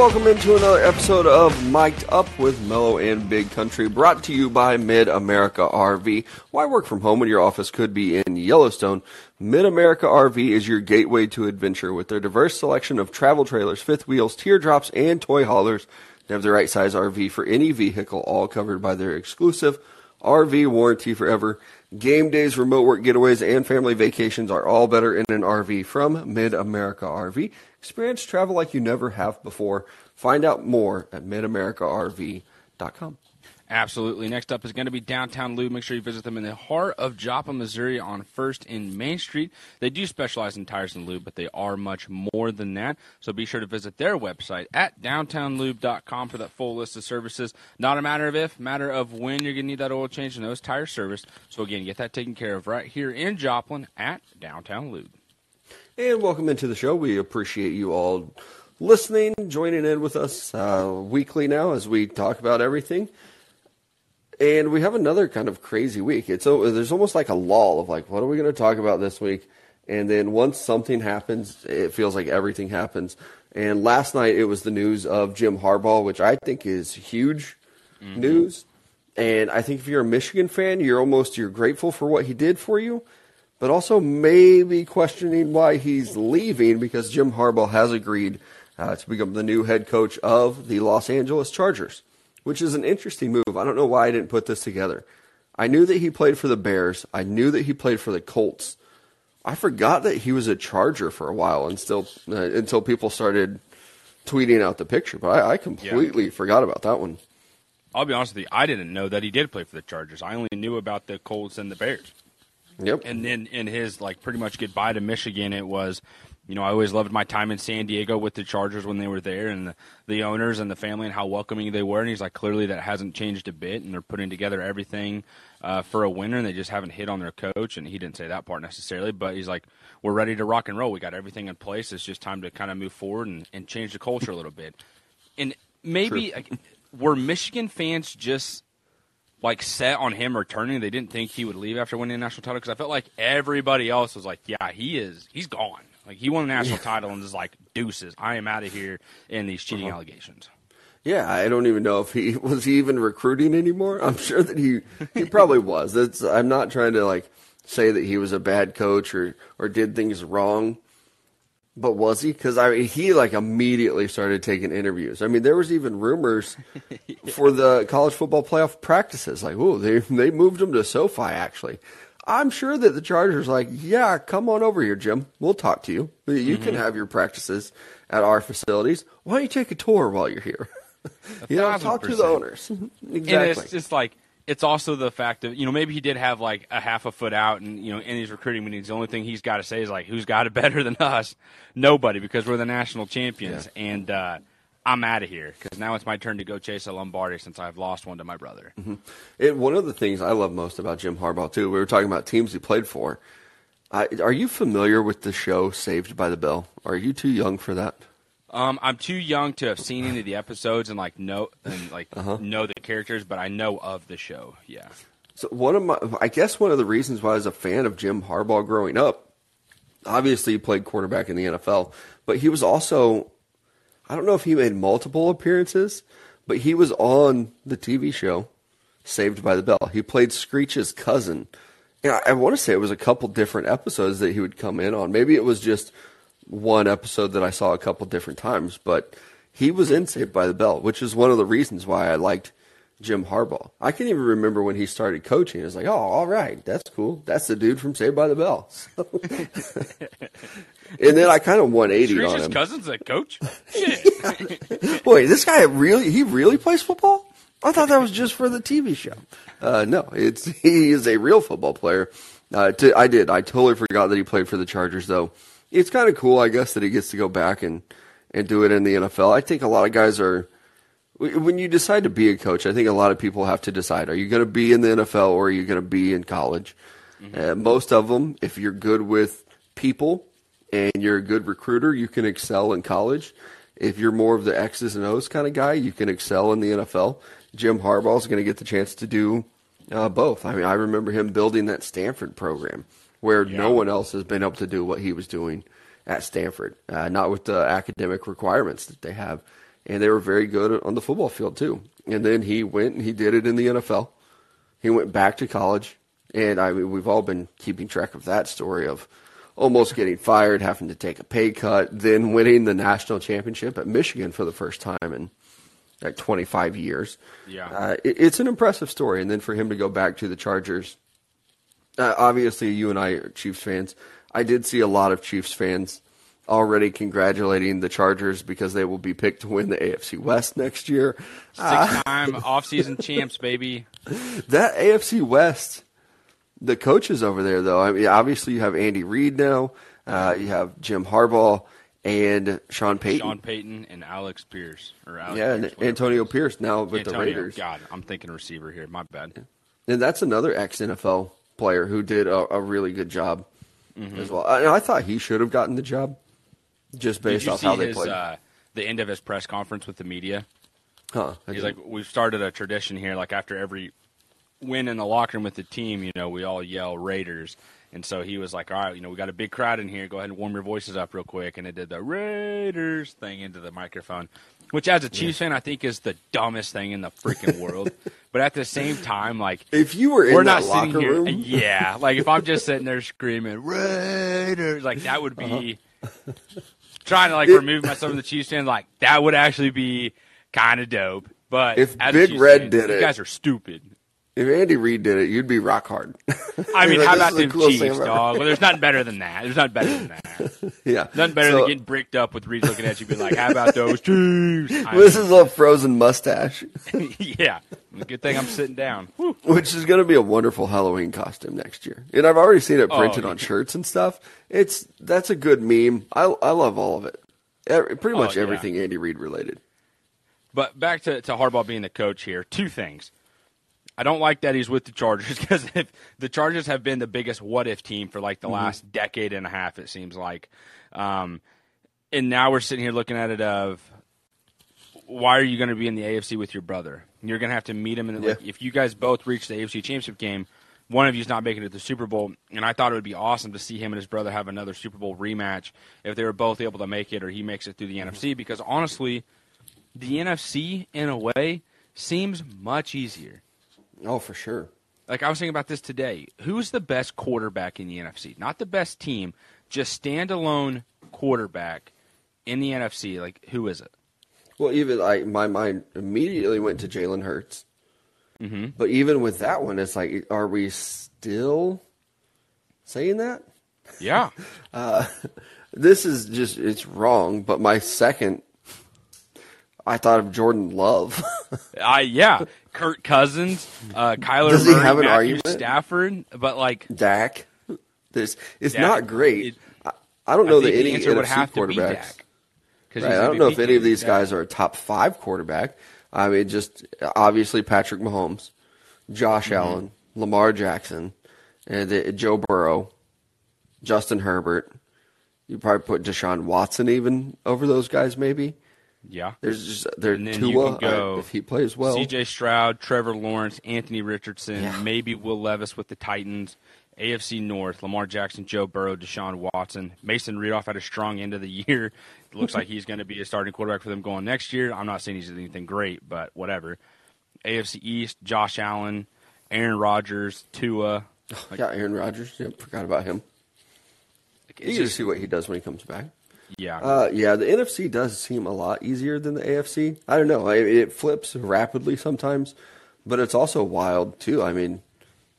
welcome into another episode of Mic'd Up with Mellow and Big Country, brought to you by Mid America RV. Why work from home when your office could be in Yellowstone? Mid America RV is your gateway to adventure with their diverse selection of travel trailers, fifth wheels, teardrops, and toy haulers. They have the right size RV for any vehicle, all covered by their exclusive RV warranty forever. Game days, remote work getaways, and family vacations are all better in an RV from Mid America RV. Experience travel like you never have before. Find out more at midamericarv.com. Absolutely. Next up is going to be Downtown Lube. Make sure you visit them in the heart of Joplin, Missouri on 1st in Main Street. They do specialize in tires and lube, but they are much more than that. So be sure to visit their website at downtownlube.com for that full list of services. Not a matter of if, matter of when you're going to need that oil change and those tires serviced. So again, get that taken care of right here in Joplin at Downtown Lube. And welcome into the show. We appreciate you all listening, joining in with us uh, weekly now as we talk about everything. And we have another kind of crazy week. It's there's almost like a lull of like, what are we going to talk about this week? And then once something happens, it feels like everything happens. And last night it was the news of Jim Harbaugh, which I think is huge mm-hmm. news. And I think if you're a Michigan fan, you're almost you're grateful for what he did for you, but also maybe questioning why he's leaving because Jim Harbaugh has agreed uh, to become the new head coach of the Los Angeles Chargers which is an interesting move. I don't know why I didn't put this together. I knew that he played for the Bears. I knew that he played for the Colts. I forgot that he was a Charger for a while, and still uh, until people started tweeting out the picture. But I, I completely yeah. forgot about that one. I'll be honest with you. I didn't know that he did play for the Chargers. I only knew about the Colts and the Bears. Yep. And then in his like pretty much goodbye to Michigan, it was you know, I always loved my time in San Diego with the Chargers when they were there and the, the, owners and the family and how welcoming they were. And he's like, clearly that hasn't changed a bit, and they're putting together everything uh, for a winner, and they just haven't hit on their coach. And he didn't say that part necessarily, but he's like, we're ready to rock and roll. We got everything in place. It's just time to kind of move forward and, and change the culture a little bit. And maybe like, were Michigan fans just like set on him returning? They didn't think he would leave after winning the national title because I felt like everybody else was like, yeah, he is, he's gone. Like he won a national title and is like deuces. I am out of here in these cheating uh-huh. allegations. Yeah, I don't even know if he was he even recruiting anymore. I'm sure that he he probably was. That's I'm not trying to like say that he was a bad coach or or did things wrong. But was he? Because I mean, he like immediately started taking interviews. I mean, there was even rumors yeah. for the college football playoff practices. Like, oh, they they moved him to SoFi actually. I'm sure that the Chargers like, yeah, come on over here, Jim. We'll talk to you. You mm-hmm. can have your practices at our facilities. Why don't you take a tour while you're here? you know, talk percent. to the owners. exactly. And it's just like it's also the fact that you know maybe he did have like a half a foot out, and you know in these recruiting meetings, the only thing he's got to say is like, "Who's got it better than us? Nobody, because we're the national champions." Yeah. And uh, I'm out of here because now it's my turn to go chase a Lombardi since I've lost one to my brother. Mm-hmm. It, one of the things I love most about Jim Harbaugh too, we were talking about teams he played for. Uh, are you familiar with the show Saved by the Bell? Are you too young for that? Um, I'm too young to have seen any of the episodes and like know and like uh-huh. know the characters, but I know of the show. Yeah. So one of my, I guess one of the reasons why I was a fan of Jim Harbaugh growing up, obviously he played quarterback in the NFL, but he was also I don't know if he made multiple appearances, but he was on the TV show Saved by the Bell. He played Screech's cousin. And I, I want to say it was a couple different episodes that he would come in on. Maybe it was just one episode that I saw a couple different times, but he was in Saved by the Bell, which is one of the reasons why I liked Jim Harbaugh. I can even remember when he started coaching. It's like, oh, all right, that's cool. That's the dude from Saved by the Bell. and then I kind of 180 on him. cousin's a coach. Wait, this guy really he really plays football? I thought that was just for the TV show. Uh, no, it's he is a real football player. Uh, to, I did. I totally forgot that he played for the Chargers, though. It's kind of cool, I guess, that he gets to go back and and do it in the NFL. I think a lot of guys are when you decide to be a coach, I think a lot of people have to decide: Are you going to be in the NFL or are you going to be in college? Mm-hmm. Uh, most of them, if you're good with people and you're a good recruiter, you can excel in college. If you're more of the X's and O's kind of guy, you can excel in the NFL. Jim Harbaugh is going to get the chance to do uh, both. I mean, I remember him building that Stanford program where yeah. no one else has been able to do what he was doing at Stanford, uh, not with the academic requirements that they have and they were very good on the football field too. And then he went and he did it in the NFL. He went back to college, and I mean we've all been keeping track of that story of almost getting fired, having to take a pay cut, then winning the national championship at Michigan for the first time in like 25 years. Yeah. Uh, it, it's an impressive story. And then for him to go back to the Chargers, uh, obviously you and I are Chiefs fans. I did see a lot of Chiefs fans already congratulating the Chargers because they will be picked to win the AFC West next year. Six-time off-season champs, baby. That AFC West, the coaches over there, though, I mean, obviously you have Andy Reid now, uh, you have Jim Harbaugh and Sean Payton. Sean Payton and Alex Pierce, or Alex yeah, Pierce, and. Antonio Pierce now with the Raiders. God, I'm thinking receiver here. My bad. And that's another ex NFL player who did a, a really good job Mm-hmm. as well. And I thought he should have gotten the job just based off how they his played. uh, the end of his press conference with the media? huh. He's like, we've started a tradition here. Like after every win in the locker room with the team, you know, we all yell Raiders. And so he was like, all right, you know, we got a big crowd in here. Go ahead and warm your voices up real quick. And it did the Raiders thing into the microphone, which as a Chiefs fan, I think is the dumbest thing in the freaking world. but at the same time, like, if you were in we're not sitting here. room, Yeah, like if I'm just sitting there screaming Raiders, like that would be trying to like Uh-huh. It- remove myself from the Chiefs fan. Like that would actually be kind of dope. But If Big Red fan, did you it- guys are stupid. If Andy Reid did it, you'd be rock hard. I mean, Like, how about the Chiefs, dog? Well, there's nothing better than that. There's nothing better than that. yeah, Nothing better So, than getting bricked up with Reid looking at you, being like, "How about those Chiefs?" I This is a frozen mustache, yeah. Good thing I'm sitting down. Whew. which is going to be a wonderful Halloween costume next year. And I've already seen it Oh, printed yeah. on shirts and stuff. It's that's a good meme. I I love all of it. Every, pretty Oh, much yeah. everything Andy Reid related. But back to, to Harbaugh being the coach here. Two things. I don't like that he's with the Chargers because if the Chargers have been the biggest what if team for like the Mm-hmm. last decade and a half, it seems like. Um, and now we're sitting here looking at it of why are you going to be in the AFC with your brother? You're going to have to meet him. And like, Yeah. if you guys both reach the AFC championship game, one of you's not making it to the Super Bowl. And I thought it would be awesome to see him and his brother have another Super Bowl rematch if they were both able to make it or he makes it through the Mm-hmm. NFC because honestly, the NFC in a way seems much easier. Oh, for sure. Like I was thinking about this today. Who's the best quarterback in the NFC? Not the best team, just standalone quarterback in the NFC. Like who is it? Well, even like my mind immediately went to Jalen Hurts. Mm-hmm. But even with that one, it's like, are we still saying that? Yeah, This is just, it's wrong. But my second, I thought of Jordan Love. I yeah. Kirk Cousins, uh, Kyler Does he Murray, have an Matthew argument? Stafford, but like Dak. This, it's Dak- not great. it- I, I don't know I that the any NFC be quarterbacks. 'Cause Right, I don't know if any of these Dak. guys are a top five quarterback. I mean, just obviously Patrick Mahomes, Josh Mm-hmm. Allen, Lamar Jackson, and the, Joe Burrow, Justin Herbert. You probably put Deshaun Watson even over those guys, maybe. Yeah. There's just there And then you Tua can go if he plays well. C.J. Stroud, Trevor Lawrence, Anthony Richardson, Yeah. maybe Will Levis with the Titans, AFC North, Lamar Jackson, Joe Burrow, Deshaun Watson, Mason Rudolph had a strong end of the year. It looks like he's going to be a starting quarterback for them going next year. I'm not saying he's anything great, but whatever. AFC East, Josh Allen, Aaron Rodgers, Tua. yeah, Aaron Rodgers. Yep, forgot about him. Like, You it's get to just, see what he does when he comes back. Yeah. Uh, yeah, the NFC does seem a lot easier than the AFC. I don't know. It, it flips rapidly sometimes, but it's also wild too. I mean,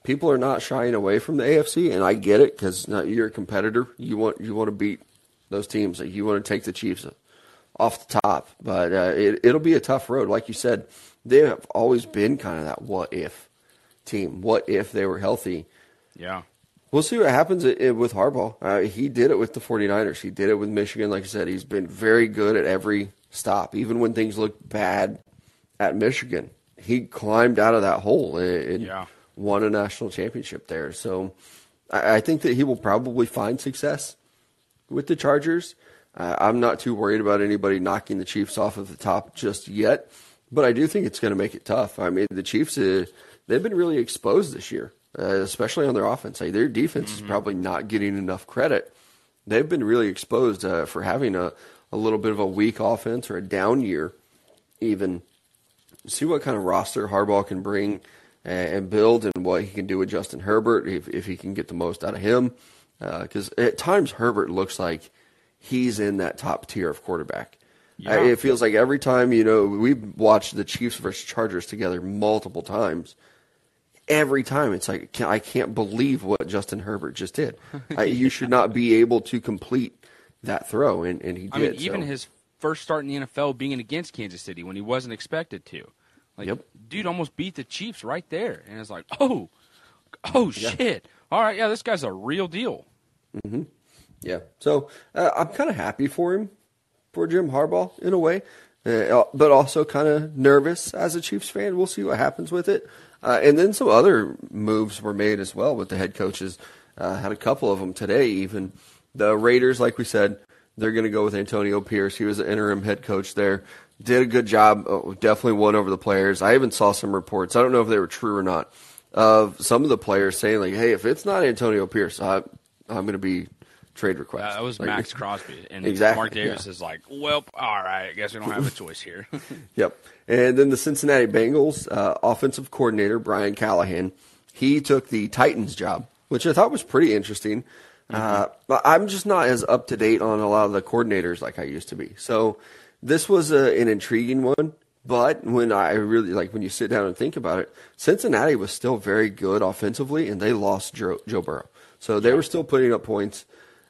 people are not shying away from the AFC, and I get it because you're a competitor. You want you want to beat those teams. Like, You want to take the Chiefs off the top, but uh, it, it'll be a tough road. Like you said, they have always been kind of that what if team. What if they were healthy? yeah. We'll see what happens with Harbaugh. Uh, he did it with the 49ers. He did it with Michigan. Like I said, he's been very good at every stop, even when things look bad at Michigan. He climbed out of that hole and, and Yeah. won a national championship there. So I, I think that he will probably find success with the Chargers. Uh, I'm not too worried about anybody knocking the Chiefs off of the top just yet, but I do think it's going to make it tough. I mean, the Chiefs, uh, they've been really exposed this year, uh, especially on their offense. Like, their defense is probably not getting enough credit. They've been really exposed uh, for having a, a little bit of a weak offense or a down year even see what kind of roster Harbaugh can bring and build, and what he can do with Justin Herbert if if he can get the most out of him. Because uh, at times Herbert looks like he's in that top tier of quarterback. Yeah. it feels like every time you know we watched the Chiefs versus Chargers together multiple times. Every time it's like I can't believe what Justin Herbert just did. I, you should not be able to complete that throw, and, and he did. I mean, even his first start in the NFL being against Kansas City when he wasn't expected to. Like, yep. dude almost beat the Chiefs right there, and it's like, oh, oh yeah. shit! All right, yeah, this guy's a real deal. Mm-hmm. Yeah, so uh, I'm kind of happy for him, for Jim Harbaugh in a way, uh, but also kind of nervous as a Chiefs fan. We'll see what happens with it. Uh, and then some other moves were made as well with the head coaches. Uh, had a couple of them today, even the Raiders, like we said, they're going to go with Antonio Pierce. He was the interim head coach there. Did a good job. Oh, definitely won over the players. I even saw some reports. I don't know if they were true or not of some of the players saying like, "Hey, if it's not Antonio Pierce, I, I'm going to be trade request." Uh, that was like, Maxx Crosby, and exactly, Mark Davis yeah. is like, "Well, all right, I guess we don't have a choice here." yep. And then the Cincinnati Bengals uh, offensive coordinator Brian Callahan, he took the Titans job, which I thought was pretty interesting. Mm-hmm. Uh, I'm just not as up to date on a lot of the coordinators like I used to be. So this was a, an intriguing one. But when I really like when you sit down and think about it, Cincinnati was still very good offensively, and they lost Joe, Joe Burrow, so they were still putting up points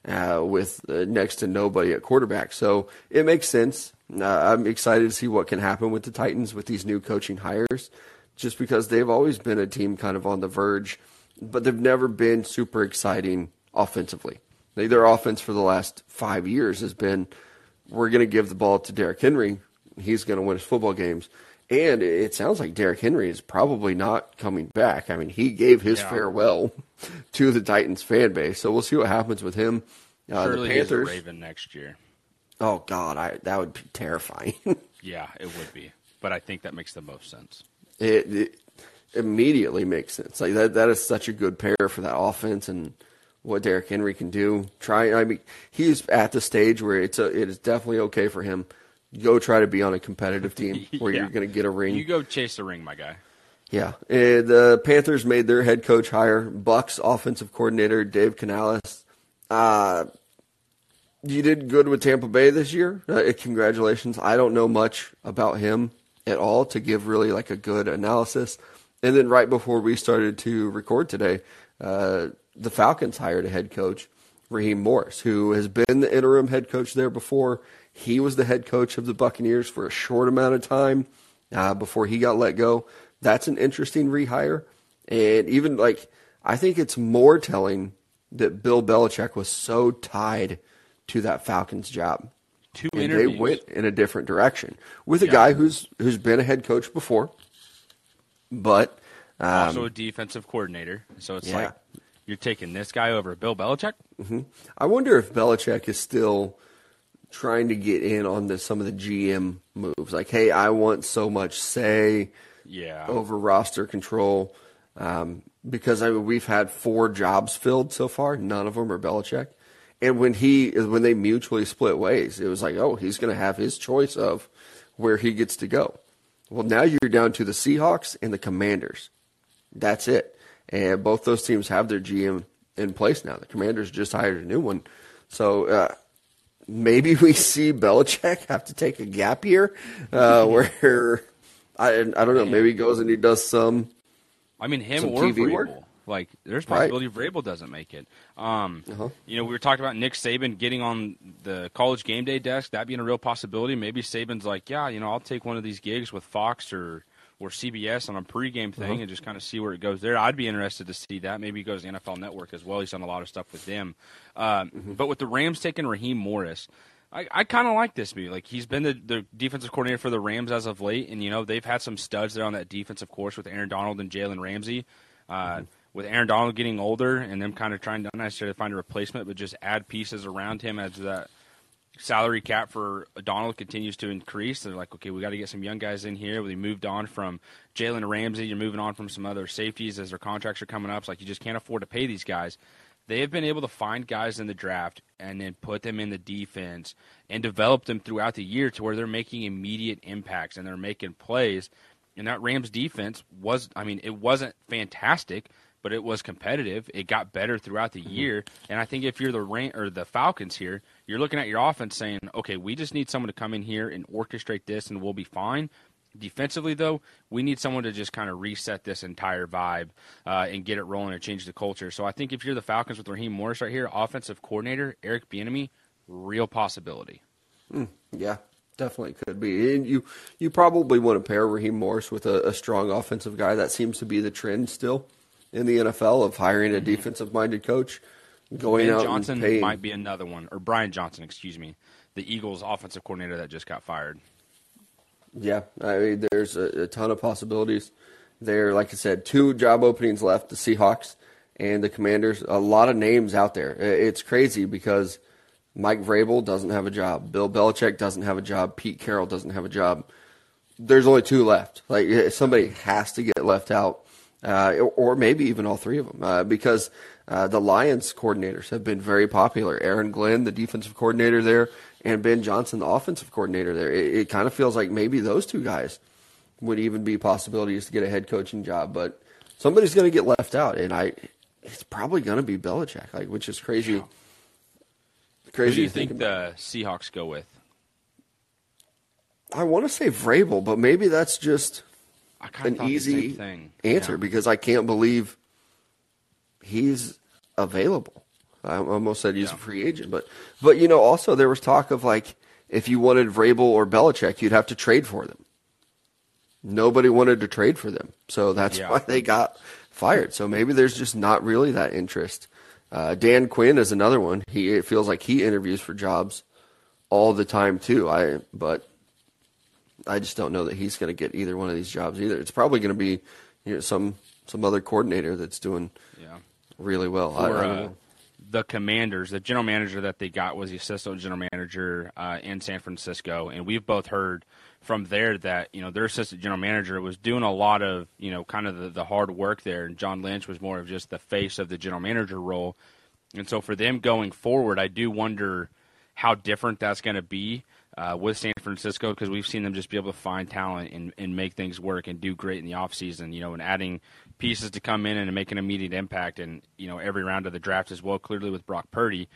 uh, with uh, next to nobody at quarterback. So it makes sense. Uh, I'm excited to see what can happen with the Titans with these new coaching hires, just because they've always been a team kind of on the verge, but they've never been super exciting offensively. Their offense for the last five years has been we're going to give the ball to Derrick Henry. He's going to win his football games. And it sounds like Derrick Henry is probably not coming back. I mean, he gave his yeah. farewell to the Titans fan base. So we'll see what happens with him. Uh, Surely the Panthers. Raven next year. Oh God, I, that would be terrifying. yeah, it would be. But I think that makes the most sense. It, it immediately makes sense. Like that, that is such a good pair for that offense, and what Derrick Henry can do. Try, I mean, he's at the stage where it's a, it is definitely okay for him. Go try to be on a competitive team where yeah. you're going to get a ring. You go chase the ring, my guy. Yeah, and the Panthers made their head coach hire Bucks offensive coordinator Dave Canales. Uh, you did good with Tampa Bay this year. Uh, congratulations. I don't know much about him at all to give really like a good analysis. And then right before we started to record today, uh, the Falcons hired a head coach, Raheem Morris, who has been the interim head coach there before. He was the head coach of the Buccaneers for a short amount of time uh, before he got let go. That's an interesting rehire. And even like, I think it's more telling that Bill Belichick was so tied to that Falcons job. Two and interviews. they went in a different direction with a yeah. guy who's who's been a head coach before, but um, also a defensive coordinator. So it's yeah. like you're taking this guy over Bill Belichick. Mm-hmm. I wonder if Belichick is still trying to get in on the, some of the GM moves. Like, hey, I want so much say yeah. over roster control. Um, because I mean, we've had four jobs filled so far. None of them are Belichick. And when he when they mutually split ways, it was like, oh, he's going to have his choice of where he gets to go. Well, now you're down to the Seahawks and the Commanders. That's it and both those teams have their GM in place now. The Commanders just hired a new one, so uh, maybe we see Belichick have to take a gap year, uh, where I I don't know. Maybe he goes and he does some. I mean, him or TV Vrabel. Work. Like, there's possibility right. Vrabel doesn't make it. Um, uh-huh. You know, we were talking about Nick Saban getting on the college game day desk. That being a real possibility. Maybe Saban's like, yeah, you know, I'll take one of these gigs with Fox or or CBS on a pregame thing uh-huh. and just kind of see where it goes there. I'd be interested to see that. Maybe he goes to the NFL Network as well. He's done a lot of stuff with them. Um, mm-hmm. But with the Rams taking Raheem Morris, I, I kind of like this move. Like he's been the, the defensive coordinator for the Rams as of late, and you know they've had some studs there on that defensive course with Aaron Donald and Jalen Ramsey. Uh, mm-hmm. With Aaron Donald getting older and them kind of trying to not necessarily find a replacement, but just add pieces around him as that salary cap for Donald continues to increase. They're like, okay, we got to get some young guys in here. We moved on from Jalen Ramsey. You're moving on from some other safeties as their contracts are coming up. It's like you just can't afford to pay these guys. they have been able to find guys in the draft and then put them in the defense and develop them throughout the year to where they're making immediate impacts and they're making plays. And that Rams defense was, I mean, it wasn't fantastic, but it was competitive. It got better throughout the mm-hmm. year. And I think if you're the Ram- or the Falcons here, you're looking at your offense saying, okay, we just need someone to come in here and orchestrate this and we'll be fine. Defensively, though, we need someone to just kind of reset this entire vibe uh, and get it rolling and change the culture. So I think if you're the Falcons with Raheem Morris right here, offensive coordinator Eric Bieniemy, real possibility. Mm, yeah, definitely could be. And you you probably want to pair Raheem Morris with a, a, strong offensive guy. That seems to be the trend still in the NFL of hiring a mm-hmm. defensive minded coach. Going ben out Johnson and paying. might be another one, or Brian Johnson, excuse me, the Eagles' offensive coordinator that just got fired. Yeah, I mean, there's a, a, ton of possibilities there. Like I said, two job openings left: the Seahawks and the Commanders. A lot of names out there. It's crazy because Mike Vrabel doesn't have a job, Bill Belichick doesn't have a job, Pete Carroll doesn't have a job. There's only two left. Like somebody has to get left out, uh, or maybe even all three of them, uh, because uh, the Lions coordinators have been very popular. Aaron Glenn, the defensive coordinator there, and Ben Johnson, the offensive coordinator there. It, it kind of feels like maybe those two guys would even be possibilities to get a head coaching job, but somebody's going to get left out, and I, it's probably going to be Belichick, like which is crazy. Yeah. Crazy. Who do you think the Seahawks go with? I want to say Vrabel, but maybe that's just an easy answer yeah. because I can't believe he's available. I almost said he's yeah. a free agent, but but you know, also there was talk of like if you wanted Vrabel or Belichick, you'd have to trade for them. Nobody wanted to trade for them, so that's yeah. why they got fired. So maybe there's just not really that interest. Uh, Dan Quinn is another one. He it feels like he interviews for jobs all the time too. I but I just don't know that he's going to get either one of these jobs either. It's probably going to be you know, some some other coordinator that's doing yeah. really well. I, I uh, the Commanders, the general manager that they got was the assistant general manager uh, in San Francisco, and we've both heard from there that you know their assistant general manager was doing a lot of you know kind of the, the hard work there, and John Lynch was more of just the face of the general manager role, and so for them going forward, I do wonder how different that's going to be uh, with San Francisco because we've seen them just be able to find talent and, and make things work and do great in the offseason, you know, and adding pieces to come in and make an immediate impact. And you know, every round of the draft as well. Clearly with Brock Purdy,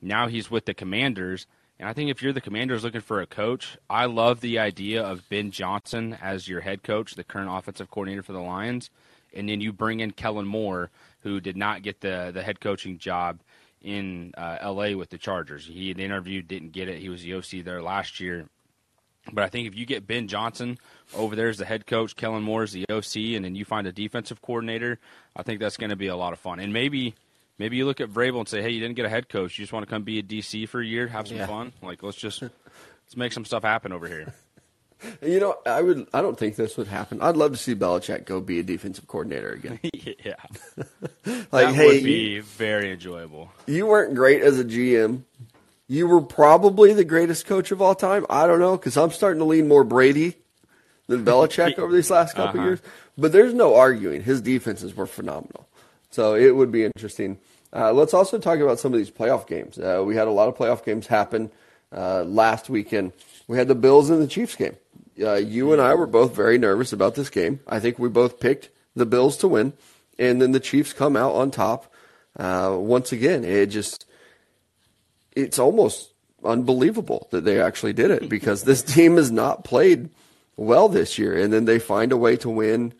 now he's with the Commanders. And I think if you're the Commanders looking for a coach, I love the idea of Ben Johnson as your head coach, the current offensive coordinator for the Lions, and then you bring in Kellen Moore, who did not get the the head coaching job in uh, L.A. with the Chargers. He the interview didn't get it. He was the OC there last year, but I think if you get Ben Johnson over there as the head coach, Kellen Moore is the OC, and then you find a defensive coordinator, I think that's going to be a lot of fun. And maybe maybe you look at Vrabel and say, hey, you didn't get a head coach. You just want to come be a DC for a year, have some yeah. fun. Like let's just let's make some stuff happen over here. You know, I would. I don't think this would happen. I'd love to see Belichick go be a defensive coordinator again. yeah, like that hey, would be very enjoyable. You weren't great as a GM you were probably the greatest coach of all time. I don't know because I'm starting to lean more Brady than Belichick over these last couple uh-huh. years. But there's no arguing his defenses were phenomenal. So it would be interesting. Uh, let's also talk about some of these playoff games. Uh, we had a lot of playoff games happen uh, last weekend. We had the Bills and the Chiefs game. Uh, you and I were both very nervous about this game. I think we both picked the Bills to win, and then the Chiefs come out on top uh, once again. It just it's almost unbelievable that they actually did it because this team has not played well this year, and then they find a way to win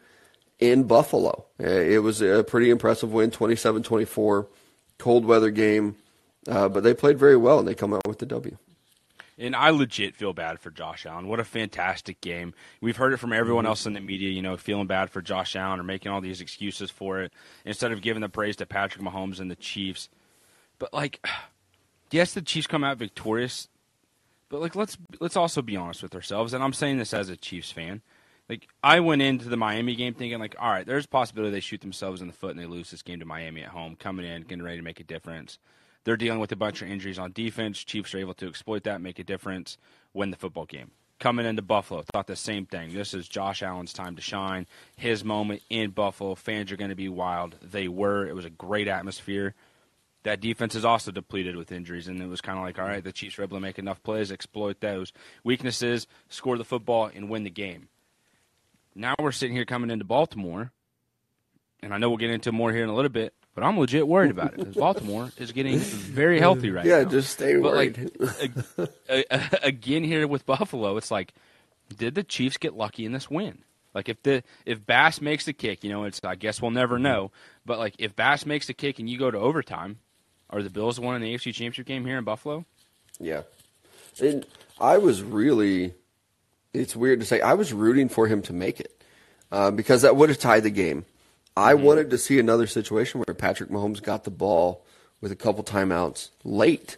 in Buffalo. Uh, it was a pretty impressive win, 27-24, cold weather game, uh, but they played very well and they come out with the W. And I legit feel bad for Josh Allen. What a fantastic game. We've heard it from everyone mm-hmm. else in the media, you know, feeling bad for Josh Allen or making all these excuses for it instead of giving the praise to Patrick Mahomes and the Chiefs. But like yes, the Chiefs come out victorious, but like let's let's also be honest with ourselves. And I'm saying this as a Chiefs fan. Like I went into the Miami game thinking like, all right, there's a possibility they shoot themselves in the foot and they lose this game to Miami at home, coming in, getting ready to make a difference. They're dealing with a bunch of injuries on defense. Chiefs are able to exploit that, make a difference, win the football game. Coming into Buffalo, thought the same thing. This is Josh Allen's time to shine. His moment in Buffalo. Fans are going to be wild. They were. It was a great atmosphere that defense is also depleted with injuries, and it was kind of like, all right, the Chiefs were able to make enough plays, exploit those weaknesses, score the football, and win the game. Now we're sitting here coming into Baltimore, and I know we'll get into more here in a little bit, but I'm legit worried about it because Baltimore is getting very healthy right yeah, now. Yeah, just stay But worried. like a- a- again here with Buffalo, it's like, did the Chiefs get lucky in this win? Like if the if Bass makes the kick, you know, it's I guess we'll never know. But like if Bass makes the kick and you go to overtime, are the Bills won in the AFC Championship game here in Buffalo? Yeah. And I was really, it's weird to say, I was rooting for him to make it uh, because that would have tied the game. I Mm-hmm. wanted to see another situation where Patrick Mahomes got the ball with a couple timeouts late.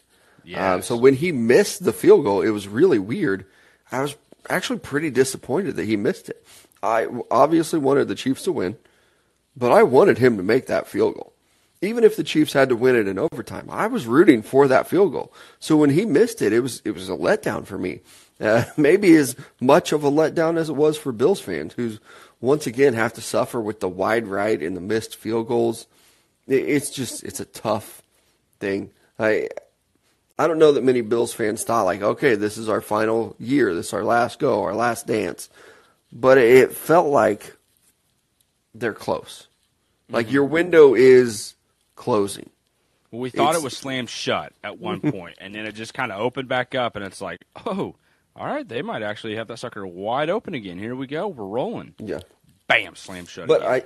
Um, so when he missed the field goal, it was really weird. I was actually pretty disappointed that he missed it. I obviously wanted the Chiefs to win, but I wanted him to make that field goal. Even if the Chiefs had to win it in overtime, I was rooting for that field goal. So when he missed it, it was it was a letdown for me. Uh, maybe as much of a letdown as it was for Bills fans, who's once again have to suffer with the wide right and the missed field goals. It's just it's a tough thing. I I don't know that many Bills fans thought like, okay, this is our final year, this is our last go, our last dance. But it felt like they're close. Like your mm-hmm. window is closing. Well, we thought It's- it was slammed shut at one point, and then it just kind of opened back up, and it's like, oh, all right, they might actually have that sucker wide open again. Here we go, we're rolling. Yeah. Bam, slam shut. But. I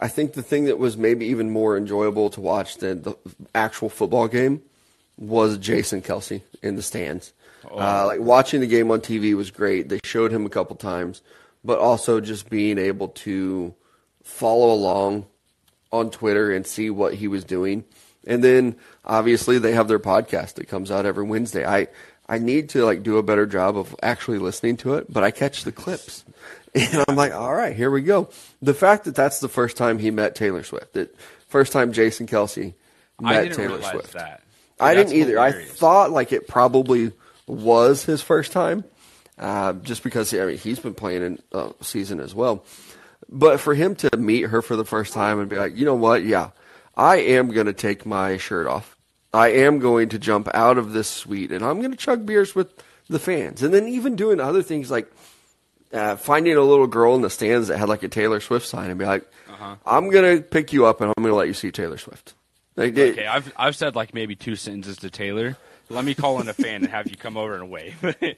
I think the thing that was maybe even more enjoyable to watch than the actual football game was Jason Kelce in the stands. Uh, like watching the game on TV was great. They showed him a couple times, but also just being able to follow along on Twitter and see what he was doing. And then obviously they have their podcast that comes out every Wednesday. I I need to like do a better job of actually listening to it, but I catch the clips. And I'm like, all right, here we go. The fact that that's the first time he met Taylor Swift, that first time Jason Kelce met I didn't Taylor realize Swift. that. I That's didn't either. I thought like it probably was his first time, uh, just because I mean he's been playing in uh, season as well. But for him to meet her for the first time and be like, you know what? Yeah, I am going to take my shirt off. I am going to jump out of this suite and I'm going to chug beers with the fans. And then even doing other things like uh, finding a little girl in the stands that had like a Taylor Swift sign and be like, Uh-huh. I'm going to pick you up and I'm going to let you see Taylor Swift. Like, it- Okay, I've I've said like maybe two sentences to Taylor. Let me call in a fan and have you come over and wave.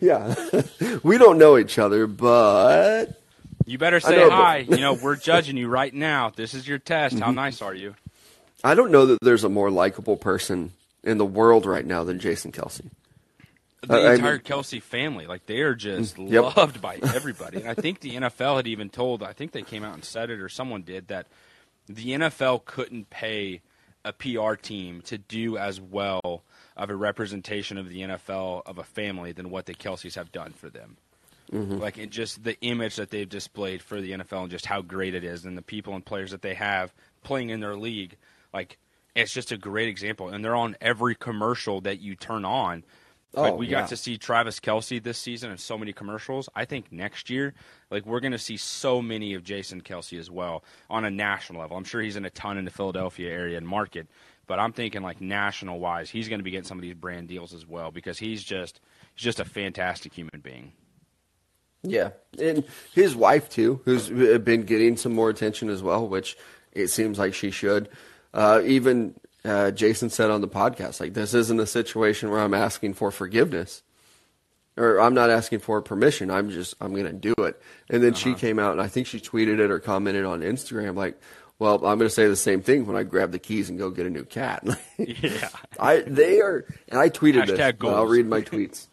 Yeah. we don't know each other, but you better say know, but- hi. You know, we're judging you right now. This is your test. Mm-hmm. How nice are you? I don't know that there's a more likable person in the world right now than Jason Kelce. The I- I entire mean- Kelce family, like they are just mm, Yep. loved by everybody. And I think the NFL had even told, I think they came out and said it, or someone did that the NFL couldn't pay a PR team to do as well of a representation of the NFL of a family than what the Kelces have done for them. Mm-hmm. Like it just the image that they've displayed for the NFL and just how great it is, and the people and players that they have playing in their league. Like it's just a great example, and they're on every commercial that you turn on. Like Oh, we yeah. got to see Travis Kelce this season in so many commercials. I think next year, like we're going to see so many of Jason Kelce as well on a national level. I'm sure he's in a ton in the Philadelphia area and market, but I'm thinking like national wise, he's going to be getting some of these brand deals as well because he's just he's just a fantastic human being. Yeah. And his wife, too, who's uh, been getting some more attention as well, which it seems like she should. Uh, even uh, Jason said on the podcast, like, this isn't a situation where I'm asking for forgiveness. Or I'm not asking for permission. I'm just I'm gonna do it. And then she came out and I think she tweeted it or commented on Instagram like, "Well, I'm gonna say the same thing when I grab the keys and go get a new cat." Yeah. I they are, and I tweeted this. Hashtag but I'll read my tweets.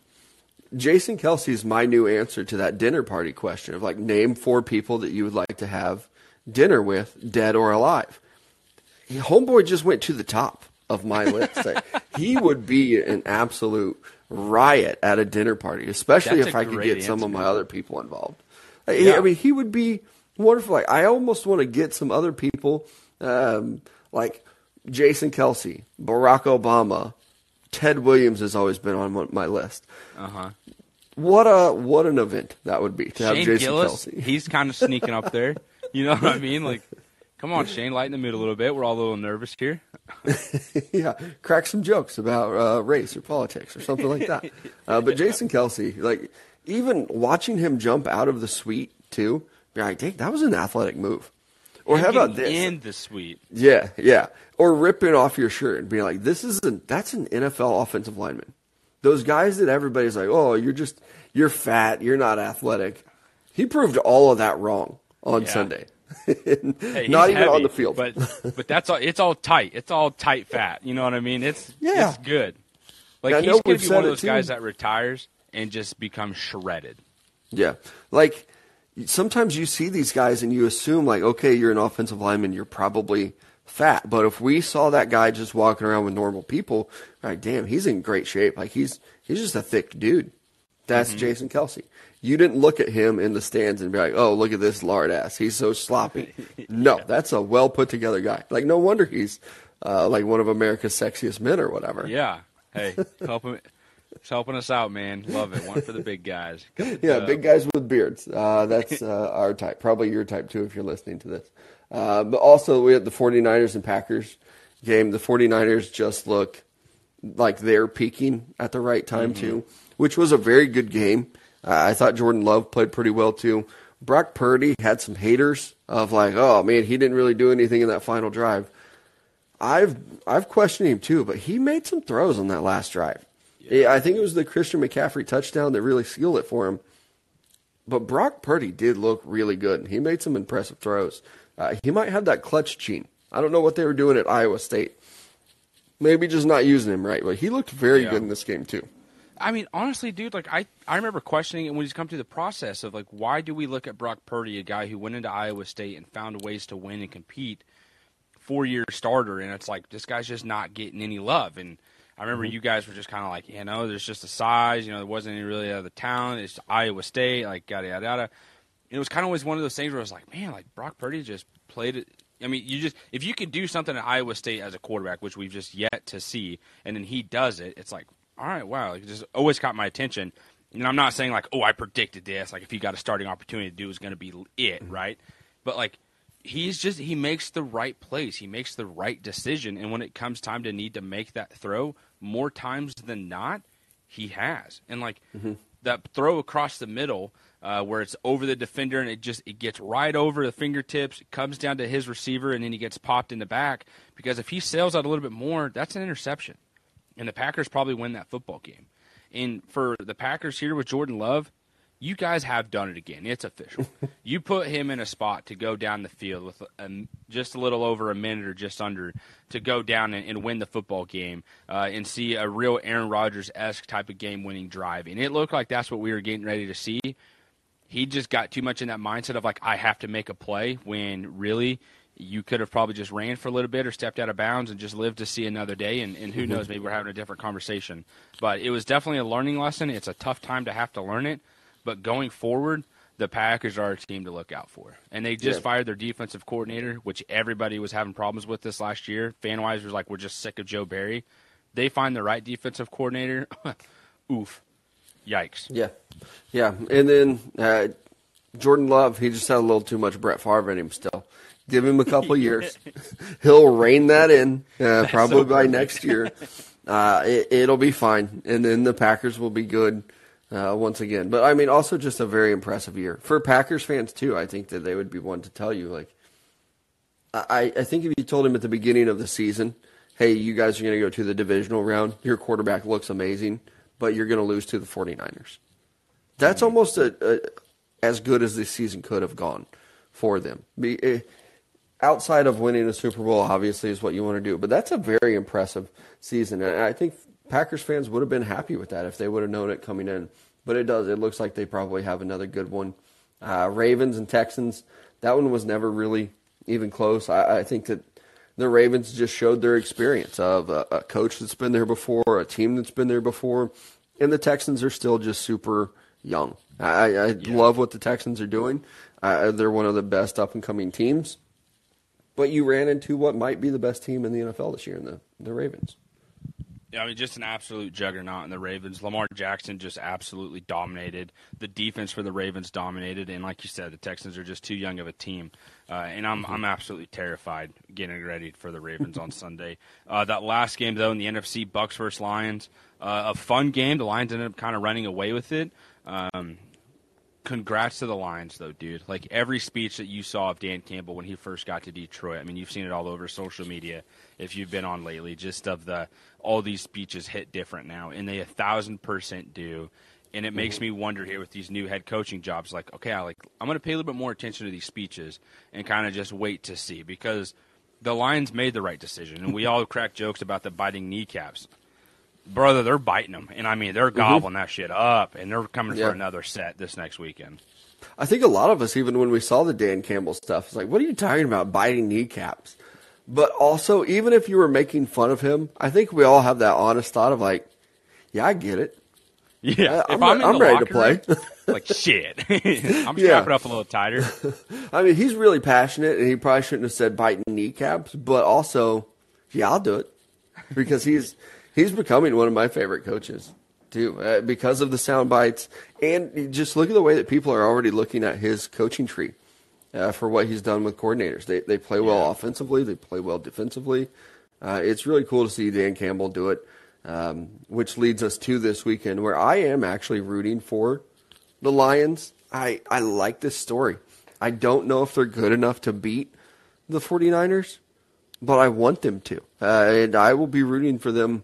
Jason Kelce's my new answer to that dinner party question of like name four people that you would like to have dinner with, dead or alive. Homeboy just went to the top of my list. Like, he would be an absolute riot at a dinner party, especially That's if I could get some of my other people involved. I- Yeah. I mean, he would be wonderful. Like, I almost want to get some other people, um, like Jason Kelce, Barack Obama, Ted Williams has always been on my list. Uh huh. What a what an event that would be to have Shane Jason Gillis, Kelce. he's kind of sneaking up there. You know what I mean? Like, Come on, Shane, lighten the mood a little bit. We're all a little nervous here. yeah, crack some jokes about uh, race or politics or something like that. Uh, but Jason Kelce, like even watching him jump out of the suite too, be like, dang, that was an athletic move. Or how about this? in the suite? Yeah, yeah. Or ripping off your shirt and being like, "This isn't that's an NFL offensive lineman." Those guys that everybody's like, "Oh, you're just you're fat, you're not athletic." He proved all of that wrong on Yeah. Sunday. Hey, not even on the field. but but that's all. It's all tight. It's all tight fat. You know what I mean? It's Yeah. it's good. Like I he's gonna be one of those too. guys that retires and just becomes shredded. Yeah. Like sometimes you see these guys and you assume like, okay, you're an offensive lineman, you're probably fat. But if we saw that guy just walking around with normal people, like, damn, he's in great shape. Like he's he's just a thick dude. That's mm-hmm. Jason Kelce. You didn't look at him in the stands and be like, oh, look at this lard ass. He's so sloppy. No, that's a well put together guy. Like no wonder he's uh, like one of America's sexiest men or whatever. Yeah. Hey, helping it's helping us out, man. Love it. One for the big guys. Yeah, big guys with beards. Uh, that's uh, our type. Probably your type too if you're listening to this. Uh, but also, we had the 49ers and Packers game. The 49ers just look like they're peaking at the right time too, which was a very good game. Uh, I thought Jordan Love played pretty well too. Brock Purdy had some haters of like, oh man, he didn't really do anything in that final drive. I've I've questioned him too, but he made some throws on that last drive. Yeah, I think it was the Christian McCaffrey touchdown that really sealed it for him. But Brock Purdy did look really good. And he made some impressive throws. Uh, he might have that clutch gene. I don't know what they were doing at Iowa State. Maybe just not using him right, but he looked very Yeah. good in this game too. I mean, honestly, dude, like I, I remember questioning it when he's come through the process of like, why do we look at Brock Purdy, a guy who went into Iowa State and found ways to win and compete, four year starter, and it's like this guy's just not getting any love. And I remember mm-hmm. you guys were just kind of like, you know, there's just a size, you know, there wasn't any really other talent. It's Iowa State, like yada yada yada. And it was kind of always one of those things where I was like, man, like Brock Purdy just played it. I mean, you just if you can do something at Iowa State as a quarterback, which we've just yet to see, and then he does it, it's like, all right, wow, like, it just always caught my attention. And I'm not saying like, oh, I predicted this. Like, if he got a starting opportunity to do, was going to be it, right? But like, he's just he makes the right plays. He makes the right decision, and when it comes time to need to make that throw, more times than not, he has. And like that throw across the middle, uh, where it's over the defender and it just it gets right over the fingertips, it comes down to his receiver, and then he gets popped in the back. Because if he sails out a little bit more, that's an interception, and the Packers probably win that football game. And for the Packers here with Jordan Love, you guys have done it again. It's official. you put him in a spot to go down the field with a, just a little over a minute or just under to go down and, and win the football game uh, and see a real Aaron Rodgers esque type of game winning drive. And it looked like that's what we were getting ready to see. He just got too much in that mindset of like, I have to make a play when really you could have probably just ran for a little bit or stepped out of bounds and just lived to see another day. And, and who knows, maybe we're having a different conversation. But it was definitely a learning lesson. It's a tough time to have to learn it. But going forward, the Packers are a team to look out for. And they just Yeah. fired their defensive coordinator, which everybody was having problems with this last year. Fan wise was like, we're just sick of Joe Barry. They find the right defensive coordinator. Oof. Yikes. Yeah, yeah. And then uh, Jordan Love, he just had a little too much Brett Favre in him still. Give him a couple years, he'll rein that in. Uh, probably so by next year, uh, it, it'll be fine, and then the Packers will be good uh, once again. But I mean, also just a very impressive year for Packers fans too. I think that they would be one to tell you like. I, I think if you told him at the beginning of the season, hey, you guys are going to go to the divisional round, your quarterback looks amazing, but you're going to lose to the 49ers. That's almost a, a, as good as this season could have gone for them. Outside of winning a Super Bowl, obviously, is what you want to do, but that's a very impressive season. And I think Packers fans would have been happy with that if they would have known it coming in. But it does. It looks like they probably have another good one. Uh, Ravens and Texans, that one was never really even close. I, I think that the Ravens just showed their experience of a, a coach that's been there before, a team that's been there before, and the Texans are still just super young. I, I love what the Texans are doing. Uh, they're one of the best up and coming teams. But you ran into what might be the best team in the NFL this year in the, the Ravens. Yeah, I mean, just an absolute juggernaut in the Ravens. Lamar Jackson just absolutely dominated. The defense for the Ravens dominated, and like you said, the Texans are just too young of a team. Uh, and I'm I'm absolutely terrified getting ready for the Ravens on Sunday. Uh, that last game though in the NFC, Bucks versus Lions, uh, a fun game. The Lions ended up kind of running away with it. Um, congrats to the Lions, though, dude. Like every speech that you saw of Dan Campbell when he first got to Detroit. I mean, you've seen it all over social media if you've been on lately. Just of the all these speeches hit different now, and they a thousand percent do. And it makes mm-hmm. me wonder here with these new head coaching jobs, like, okay, I like I'm going to pay a little bit more attention to these speeches and kind of just wait to see because the Lions made the right decision, and we all crack jokes about the biting kneecaps brother, they're biting them, and I mean they're mm-hmm. gobbling mm-hmm. that shit up, and they're coming yeah. for another set this next weekend. I think a lot of us, even when we saw the Dan Campbell stuff, it's like, what are you talking about, biting kneecaps? But also, even if you were making fun of him, I think we all have that honest thought of like, yeah, I get it. Yeah, I'm, I'm, I'm ready to play. Room, like shit, I'm strapping yeah. up a little tighter. I mean, he's really passionate, and he probably shouldn't have said biting kneecaps, but also, yeah, I'll do it because he's he's becoming one of my favorite coaches too uh, because of the sound bites and just look at the way that people are already looking at his coaching tree uh, for what he's done with coordinators. They they play well yeah. offensively, they play well defensively. Uh, it's really cool to see Dan Campbell do it, um, which leads us to this weekend where I am actually rooting for the Lions. I, I like this story. I don't know if they're good enough to beat the 49ers, but I want them to. Uh, and I will be rooting for them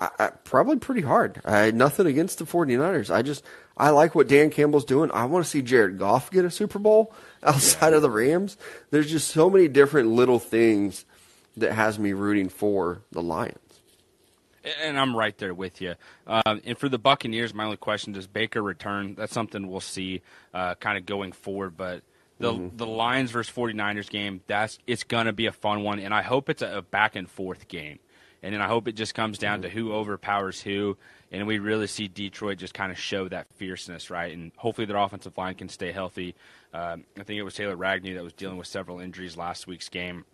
I, I, probably pretty hard. I nothing against the 49ers. I just I like what Dan Campbell's doing. I want to see Jared Goff get a Super Bowl outside yeah. of the Rams. There's just so many different little things that has me rooting for the Lions. And I'm right there with you. Uh, and for the Buccaneers, my only question: Does Baker return? That's something we'll see, uh, kind of going forward. But the mm-hmm. the Lions versus 49ers game, that's it's gonna be a fun one, and I hope it's a, a back and forth game and then I hope it just comes down to who overpowers who, and we really see Detroit just kind of show that fierceness, right? And hopefully their offensive line can stay healthy. Um, I think it was Taylor Ragnow that was dealing with several injuries last week's game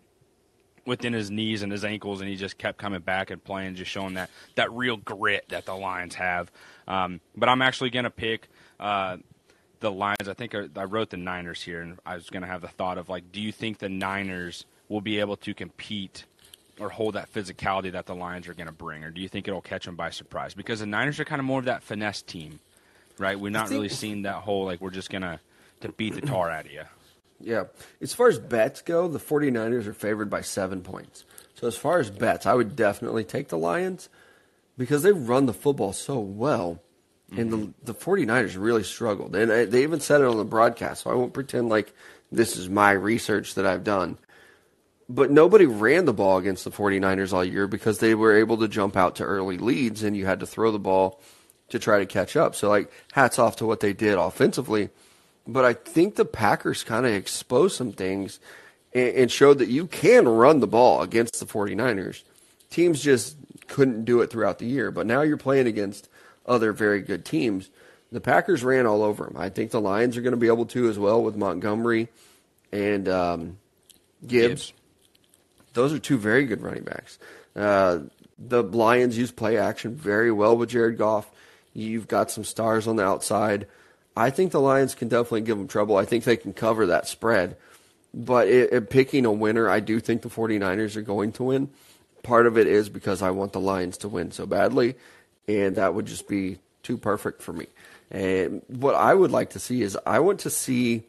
within his knees and his ankles, and he just kept coming back and playing, just showing that that real grit that the Lions have. Um, but I'm actually going to pick. Uh, the Lions. I think I wrote the Niners here, and I was going to have the thought of like, do you think the Niners will be able to compete or hold that physicality that the Lions are going to bring, or do you think it'll catch them by surprise? Because the Niners are kind of more of that finesse team, right? We're not think, really seeing that whole like we're just going to to beat the tar out of you. Yeah. As far as bets go, the 49ers are favored by 7 points. So as far as bets, I would definitely take the Lions because they run the football so well. And the, mm-hmm. the 49ers really struggled. And I, they even said it on the broadcast, so I won't pretend like this is my research that I've done but nobody ran the ball against the 49ers all year because they were able to jump out to early leads and you had to throw the ball to try to catch up. So like hats off to what they did offensively. But I think the Packers kind of exposed some things and, and showed that you can run the ball against the 49ers. Teams just couldn't do it throughout the year, but now you're playing against other very good teams. The Packers ran all over them. I think the Lions are going to be able to as well with Montgomery and um, Gibbs. Gibbs those are two very good running backs. Uh, the Lions use play action very well with Jared Goff. You've got some stars on the outside. I think the Lions can definitely give them trouble. I think they can cover that spread. But it, it, picking a winner, I do think the 49ers are going to win. Part of it is because I want the Lions to win so badly, and that would just be too perfect for me. And what I would like to see is I want to see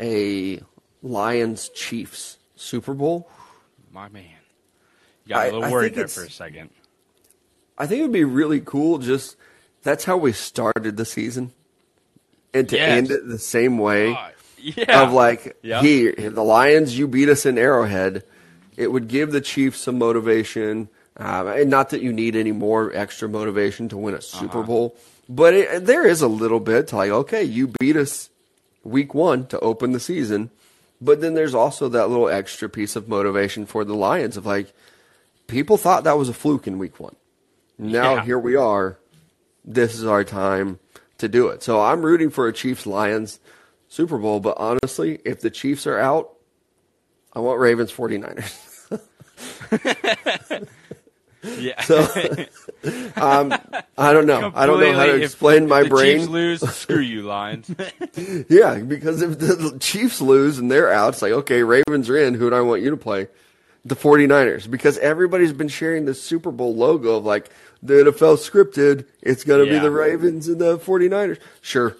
a Lions Chiefs Super Bowl my man. You got a little worried there for a second. I think it would be really cool. Just that's how we started the season, and to yes. end it the same way. Uh, yeah. Of like, yep. here, the Lions, you beat us in Arrowhead. It would give the Chiefs some motivation. Um, and not that you need any more extra motivation to win a Super uh-huh. Bowl, but it, there is a little bit to like, okay, you beat us week one to open the season. But then there's also that little extra piece of motivation for the Lions of like, people thought that was a fluke in week one. Now yeah. here we are. This is our time to do it. So I'm rooting for a Chiefs Lions Super Bowl, but honestly, if the Chiefs are out, I want Ravens 49ers. Yeah. So um, I don't know. I don't know how to Completely. If- explain if my the brain. Chiefs lose, screw you, Lions. Yeah, because if the Chiefs lose and they're out, it's like, okay, Ravens are in. Who do I want you to play? The 49ers. Because everybody's been sharing the Super Bowl logo of like, the NFL scripted. It's going to be the Ravens and the 49ers. Sure.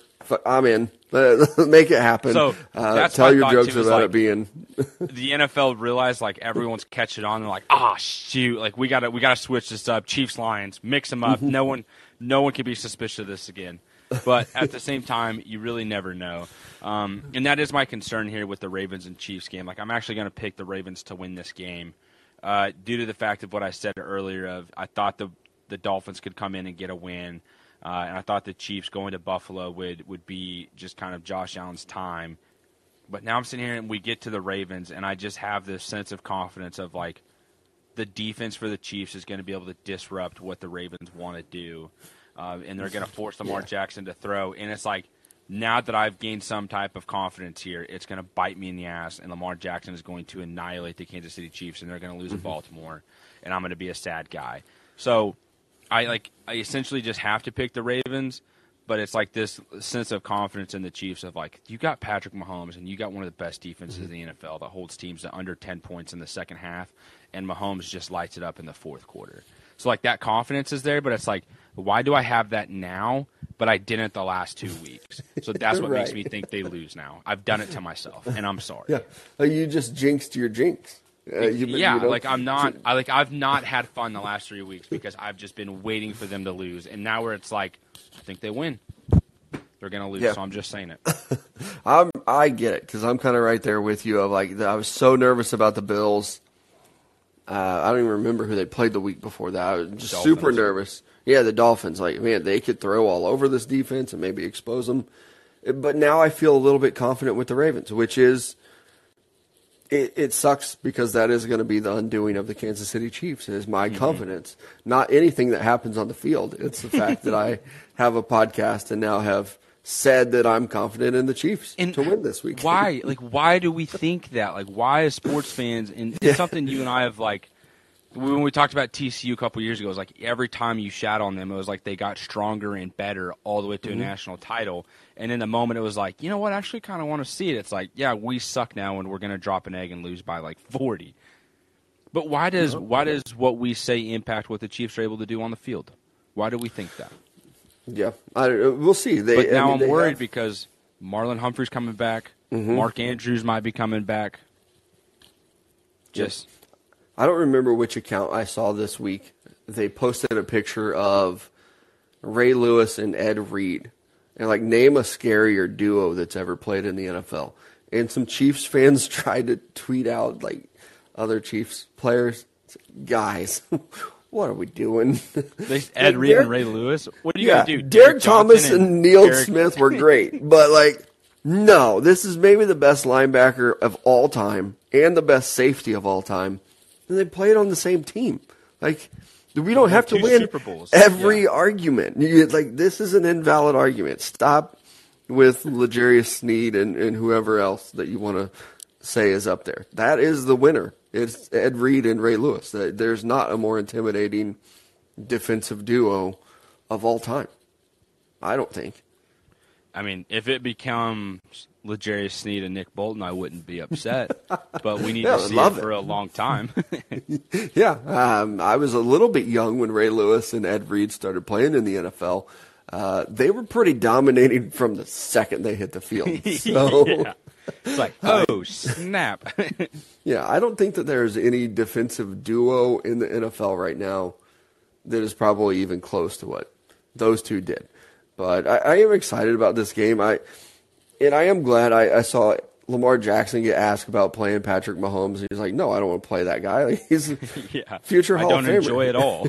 I'm in. Make it happen. So, uh, that's tell your jokes without like- it being. the NFL realized like everyone's catching on. They're like, ah, shoot, like we gotta we gotta switch this up. Chiefs Lions, mix them up. no one no one can be suspicious of this again. But at the same time, you really never know. Um, and that is my concern here with the Ravens and Chiefs game. Like I'm actually going to pick the Ravens to win this game uh, due to the fact of what I said earlier. Of I thought the the Dolphins could come in and get a win. Uh, and I thought the Chiefs going to Buffalo would, would be just kind of Josh Allen's time. But now I'm sitting here and we get to the Ravens, and I just have this sense of confidence of like the defense for the Chiefs is going to be able to disrupt what the Ravens want to do, uh, and they're going to force Lamar Yeah. Jackson to throw. And it's like now that I've gained some type of confidence here, it's going to bite me in the ass, and Lamar Jackson is going to annihilate the Kansas City Chiefs, and they're going to lose at Baltimore, and I'm going to be a sad guy. So I like I essentially just have to pick the Ravens, but it's like this sense of confidence in the Chiefs of like you got Patrick Mahomes and you got one of the best defenses mm-hmm. in the NFL that holds teams to under 10 points in the second half and Mahomes just lights it up in the fourth quarter. So like that confidence is there, but it's like why do I have that now but I didn't the last 2 weeks. So that's what makes me think they lose now. I've done it to myself and I'm sorry. Yeah. You just jinxed your jinx. Uh, you- yeah, you know? like I'm not. I like I've not had fun the last three weeks because I've just been waiting for them to lose, and now where it's like, I think they win, they're gonna lose. Yeah. So I'm just saying it. I'm I get it because I'm kind of right there with you. Of like I was so nervous about the Bills. Uh, I don't even remember who they played the week before that. I was just Dolphins. super nervous. Yeah, the Dolphins. Like man, they could throw all over this defense and maybe expose them. But now I feel a little bit confident with the Ravens, which is it, it sucks because that is going to be the undoing of the Kansas City Chiefs. Is my Mm-hmm. confidence, not anything that happens on the field. It's the fact that I have a podcast and now have said that I'm confident in the Chiefs And to win this week. Why? Like, why do we think that? Like, why as sports fans? And it's something you and I have like when we talked about TCU a couple years ago. It was like every time you shat on them, it was like they got stronger and better all the way to a mm-hmm. national title. And in the moment, it was like, you know what? I actually kind of want to see it. It's like, yeah, we suck now, and we're going to drop an egg and lose by like forty. But why does why does what we say impact what the Chiefs are able to do on the field? Why do we think that? Yeah, I, uh, we'll see. They, But I now mean, I'm they worried have- because Marlon Humphrey's coming back. Mm-hmm. Mark Andrews might be coming back. Just I don't remember which account I saw this week. They posted a picture of Ray Lewis and Ed Reed, and like name a scarier duo that's ever played in the NFL. And some Chiefs fans tried to tweet out like other Chiefs players, guys, what are we doing? they, Ed Reed Derrick- and Ray Lewis. What are you yeah, gonna do? Derrick Thomas Johnson and Neil Derrick- Smith were great, but like, no, this is maybe the best linebacker of all time and the best safety of all time, and they played on the same team. Like, we don't have to win Super Bowls. every Yeah. argument. You, like, this is an invalid argument. Stop with L'Jarius Sneed and, and whoever else that you want to say is up there. That is the winner. It's Ed Reed and Ray Lewis. There's not a more intimidating defensive duo of all time. I don't think. I mean, if it becomes L'Jarius Sneed and Nick Bolton, I wouldn't be upset. but we need Yeah, to see love it it. for a long time. Yeah, um, I was a little bit young when Ray Lewis and Ed Reed started playing in the NFL. Uh, they were pretty dominating from the second they hit the field. So, yeah. It's like, oh snap! yeah, I don't think that there's any defensive duo in the NFL right now that is probably even close to what those two did. But I, I am excited about this game. I and I am glad I, I saw Lamar Jackson get asked about playing Patrick Mahomes. He's like, "No, I don't want to play that guy. Like, he's yeah, Future I Hall don't of Famer. enjoy it all.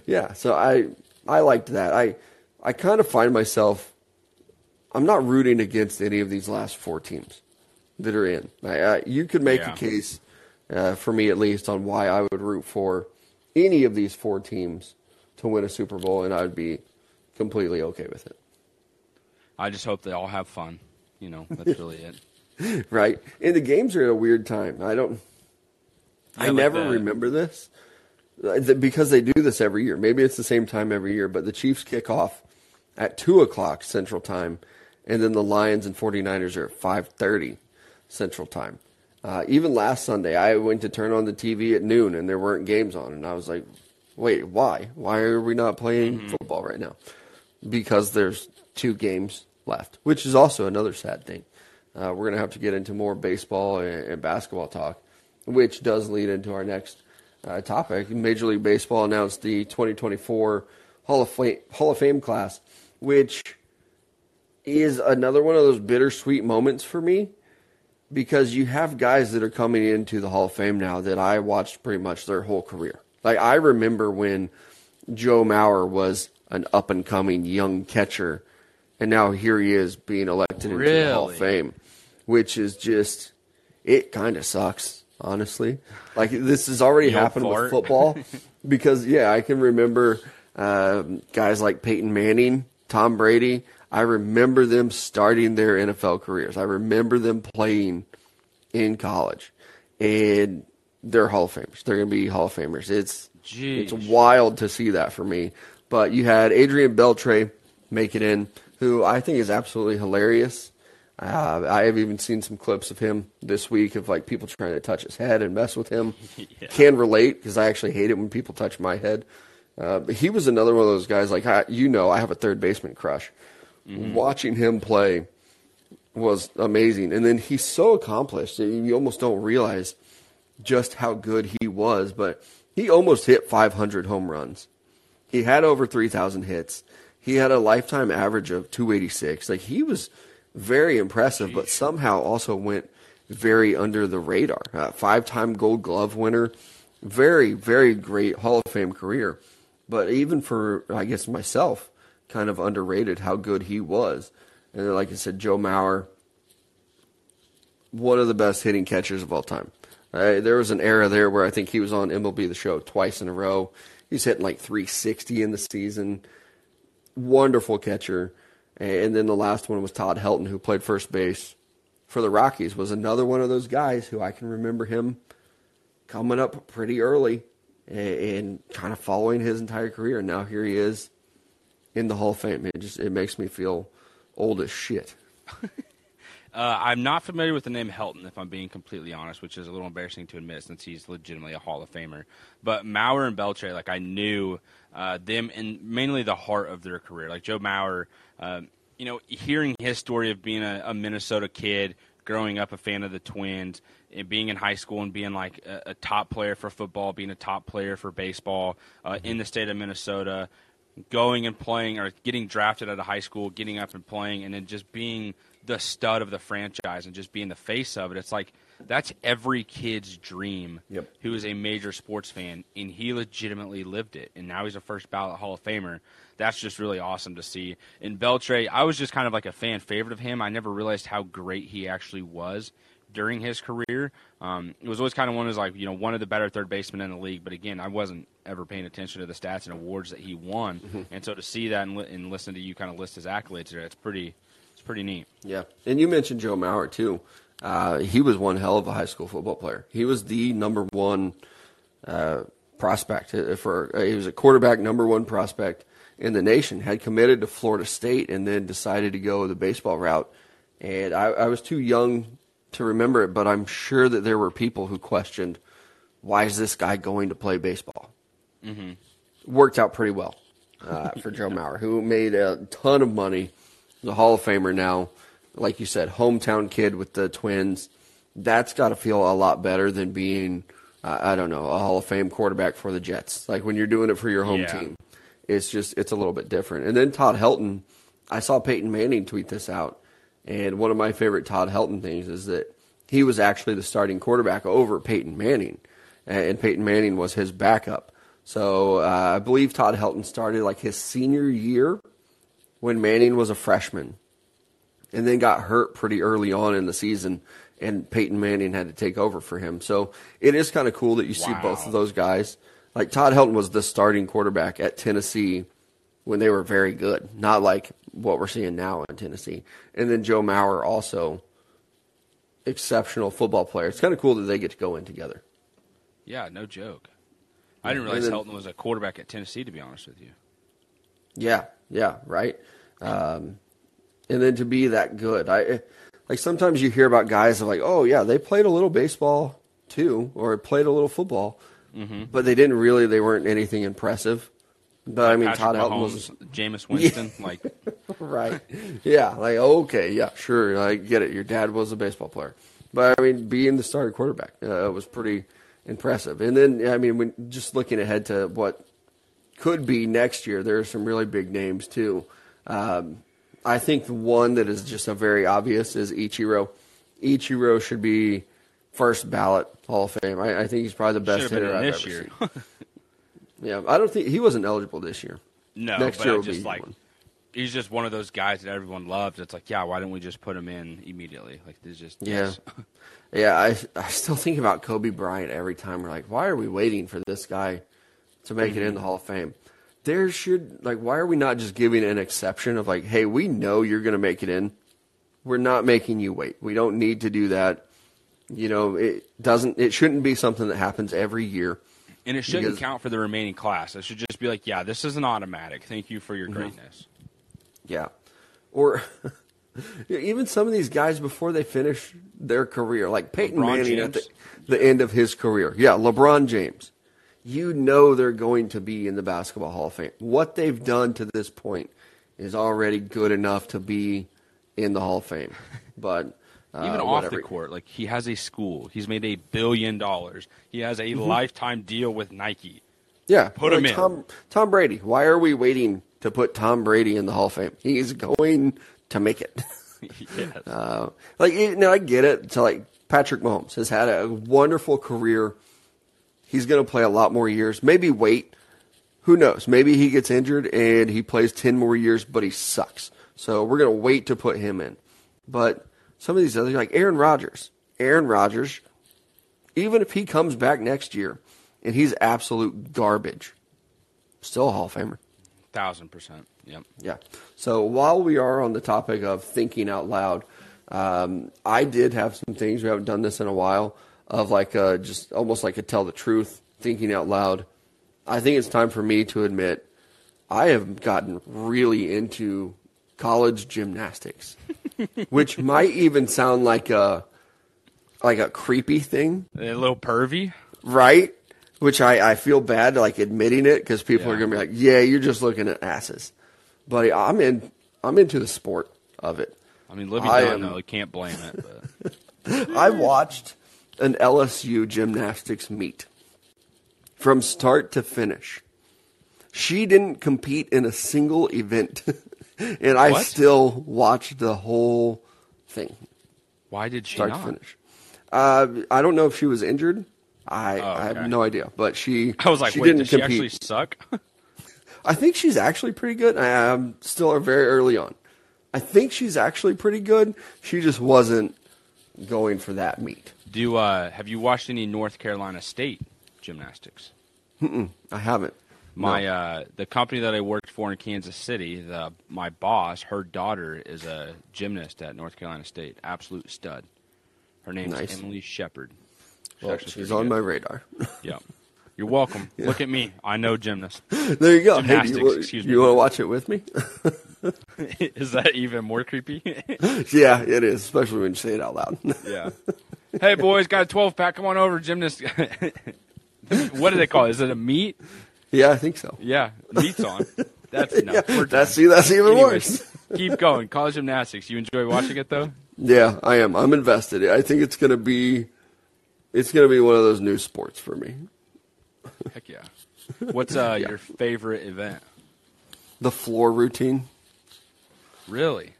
yeah." So I I liked that. I I kind of find myself I'm not rooting against any of these last four teams that are in. I, I, you could make Yeah. a case uh, for me at least on why I would root for any of these four teams to win a Super Bowl, and I'd be completely okay with it. I just hope they all have fun. You know, that's really it. Right? And the games are at a weird time. I don't. I Yeah, like never remember this, because they do this every year. Maybe it's the same time every year, but the Chiefs kick off at two o'clock Central Time, and then the Lions and 49ers are at five thirty Central Time. Uh, even last Sunday, I went to turn on the TV at noon, and there weren't games on, and I was like, "Wait, why? Why are we not playing mm-hmm. football right now?" Because there's two games left, which is also another sad thing. Uh, we're going to have to get into more baseball and, and, basketball talk, which does lead into our next uh, topic. Major League Baseball announced the 2024 Hall of, Fame, Hall of Fame class, which is another one of those bittersweet moments for me because you have guys that are coming into the Hall of Fame now that I watched pretty much their whole career. Like I remember when Joe Mauer was an up and coming young catcher, and now here he is being elected really? into the Hall of Fame, which is just it kind of sucks, honestly. Like this has already happened fart. with football because yeah, I can remember uh, guys like Peyton Manning, Tom Brady. I remember them starting their NFL careers. I remember them playing in college, and they're Hall of Famers. They're going to be Hall of Famers. It's Jeez. it's wild to see that for me. But you had Adrian Beltre make it in, who I think is absolutely hilarious. Uh, I have even seen some clips of him this week of like people trying to touch his head and mess with him. yeah. Can relate because I actually hate it when people touch my head. Uh, but he was another one of those guys. Like I, you know, I have a third baseman crush. Mm-hmm. Watching him play was amazing, and then he's so accomplished you almost don't realize just how good he was. But he almost hit 500 home runs. He had over 3,000 hits. He had a lifetime average of 286. Like he was very impressive, Jeez. but somehow also went very under the radar. Uh, five-time Gold Glove winner, very very great Hall of Fame career. But even for I guess myself, kind of underrated how good he was. And like I said, Joe Mauer, one of the best hitting catchers of all time. Uh, there was an era there where I think he was on MLB The Show twice in a row. He's hitting like 360 in the season. Wonderful catcher. And then the last one was Todd Helton, who played first base for the Rockies, was another one of those guys who I can remember him coming up pretty early and kind of following his entire career. And now here he is in the Hall of Fame. It just it makes me feel old as shit. Uh, I'm not familiar with the name Helton, if I'm being completely honest, which is a little embarrassing to admit since he's legitimately a Hall of Famer. But Mauer and Beltre, like I knew uh, them and mainly the heart of their career. Like Joe Mauer, uh, you know, hearing his story of being a, a, Minnesota kid, growing up a fan of the Twins, and being in high school and being like a, a top player for football, being a top player for baseball uh, mm-hmm. in the state of Minnesota, going and playing or getting drafted out of high school, getting up and playing, and then just being the stud of the franchise and just being the face of it. It's like that's every kid's dream yep. who is a major sports fan, and he legitimately lived it. And now he's a first ballot Hall of Famer. That's just really awesome to see. In Beltre, I was just kind of like a fan favorite of him. I never realized how great he actually was during his career. Um, it was always kind of one of like you know one of the better third basemen in the league. But again, I wasn't ever paying attention to the stats and awards that he won. Mm-hmm. And so to see that and, li- and, listen to you kind of list his accolades there, it's pretty it's pretty neat. Yeah, and you mentioned Joe Mauer too. Uh, he was one hell of a high school football player. He was the number one uh, prospect uh, for. Uh, he was a quarterback number one prospect in the nation. Had committed to Florida State and then decided to go the baseball route. And I, I was too young to remember it, but I'm sure that there were people who questioned why is this guy going to play baseball. Mm-hmm. Worked out pretty well uh, for Joe Mauer, who made a ton of money. The Hall of Famer now, like you said, hometown kid with the Twins. That's got to feel a lot better than being, uh, I don't know, a Hall of Fame quarterback for the Jets. Like when you're doing it for your home yeah. team, it's just it's a little bit different. And then Todd Helton, I saw Peyton Manning tweet this out and one of my favorite Todd Helton things is that he was actually the starting quarterback over Peyton Manning, and Peyton Manning was his backup. So uh, I believe Todd Helton started like his senior year when Manning was a freshman, and then got hurt pretty early on in the season, and Peyton Manning had to take over for him. So it is kind of cool that you wow. see both of those guys. Like Todd Helton was the starting quarterback at Tennessee when they were very good, not like what we're seeing now in Tennessee. And then Joe Mauer also exceptional football player. It's kind of cool that they get to go in together. Yeah, no joke. I didn't realize then- Helton was a quarterback at Tennessee. To be honest with you, Yeah, yeah, right. Um, and then to be that good, I like sometimes you hear about guys that are like, oh yeah, they played a little baseball too, or played a little football, Mm-hmm. but they didn't really. They weren't anything impressive. But I mean, Patrick Todd Helton was Jameis Winston, like right. Yeah, like okay, yeah, sure, I get it. Your dad was a baseball player, but I mean, being the starting quarterback uh, was pretty impressive. And then, I mean, when just looking ahead to what could be next year, there are some really big names too. Um, I think the one that is just a very obvious is Ichiro. Ichiro should be first ballot Hall of Fame. I, I think he's probably the best hitter I've ever year. seen. Yeah, I don't think he wasn't eligible this year. no, Next but year I will just be like one. he's just one of those guys that everyone loves. It's like, yeah, why don't we just put him in immediately? Like, there's just Yeah. Yeah, I I still think about Kobe Bryant every time. We're like, why are we waiting for this guy to make it in the mm-hmm. Hall of Fame? There should like, why are we not just giving an exception of like, hey, we know you're going to make it in. We're not making you wait. We don't need to do that. You know, it doesn't. It shouldn't be something that happens every year. And it shouldn't Because- count for the remaining class. It should just be like, yeah, this is an automatic. Thank you for Mm-hmm. your greatness. Yeah. Or even some of these guys before they finish their career, like Peyton LeBron Manning at the, James. the end of his career. Yeah, LeBron James. You know they're going to be in the Basketball Hall of Fame. What they've done to this point is already good enough to be in the Hall of Fame. But uh, Even off whatever. the court, like he has a school. He's made a billion dollars. He has a Mm-hmm. lifetime deal with Nike. Yeah, Put him like in. Tom, Tom Brady. Why are we waiting to put Tom Brady in the Hall of Fame? He's going to make it. yes. Uh, like you know, I get it. So like Patrick Mahomes has had a wonderful career. He's going to play a lot more years. Maybe wait. Who knows? Maybe he gets injured and he plays ten more years, but he sucks. So we're going to wait to put him in. But some of these others, like Aaron Rodgers, Aaron Rodgers, even if he comes back next year and he's absolute garbage, still a Hall of Famer. Thousand percent. Yep. Yeah. So while we are on the topic of thinking out loud, um, I did have some things. We haven't done this in a while of like uh, just almost like a tell the truth, thinking out loud. I think it's time for me to admit I have gotten really into college gymnastics, which might even sound like a like a creepy thing, A little pervy. right? Which I, I feel bad like admitting it because people are gonna be like, yeah, you're just looking at asses. But I'm in. I'm into the sport of it. I mean, Livvy I Dunne, am- though, can't blame it. But I watched an LSU gymnastics meet from start to finish. She didn't compete in a single event, and I What? still watched the whole thing why did she start not? to finish. Uh, I don't know if she was injured. I, Oh, I have no idea, but she. I was like, she wait, didn't does she compete. actually suck? I think she's actually pretty good. I am still very early on. I think she's actually pretty good. She just wasn't going for that meet. Do uh, have you watched any North Carolina State gymnastics? I haven't. My No. uh, the company that I worked for in Kansas City, the my boss, her daughter is a gymnast at North Carolina State, absolute stud. Her name's Nice. Emily Shepard. Well, actually she's on good. my radar. Yeah, you're welcome. Look at me, I know gymnasts. there you go. Hey, Gymnastics, you, excuse you me. want to watch it with me? is that even more creepy? yeah, it is, especially when you say it out loud. yeah. Hey boys, got a 12 pack. Come on over, gymnast. what do they call it? Is it a meet? yeah, I think so. Yeah, meat's on. That's no. Yeah, that's see, that's even Anyways, worse. keep going. College gymnastics. You enjoy watching it though? Yeah, I am. I'm invested. I think it's gonna be, it's gonna be one of those new sports for me. Heck yeah. What's uh, your favorite event? The floor routine, Really?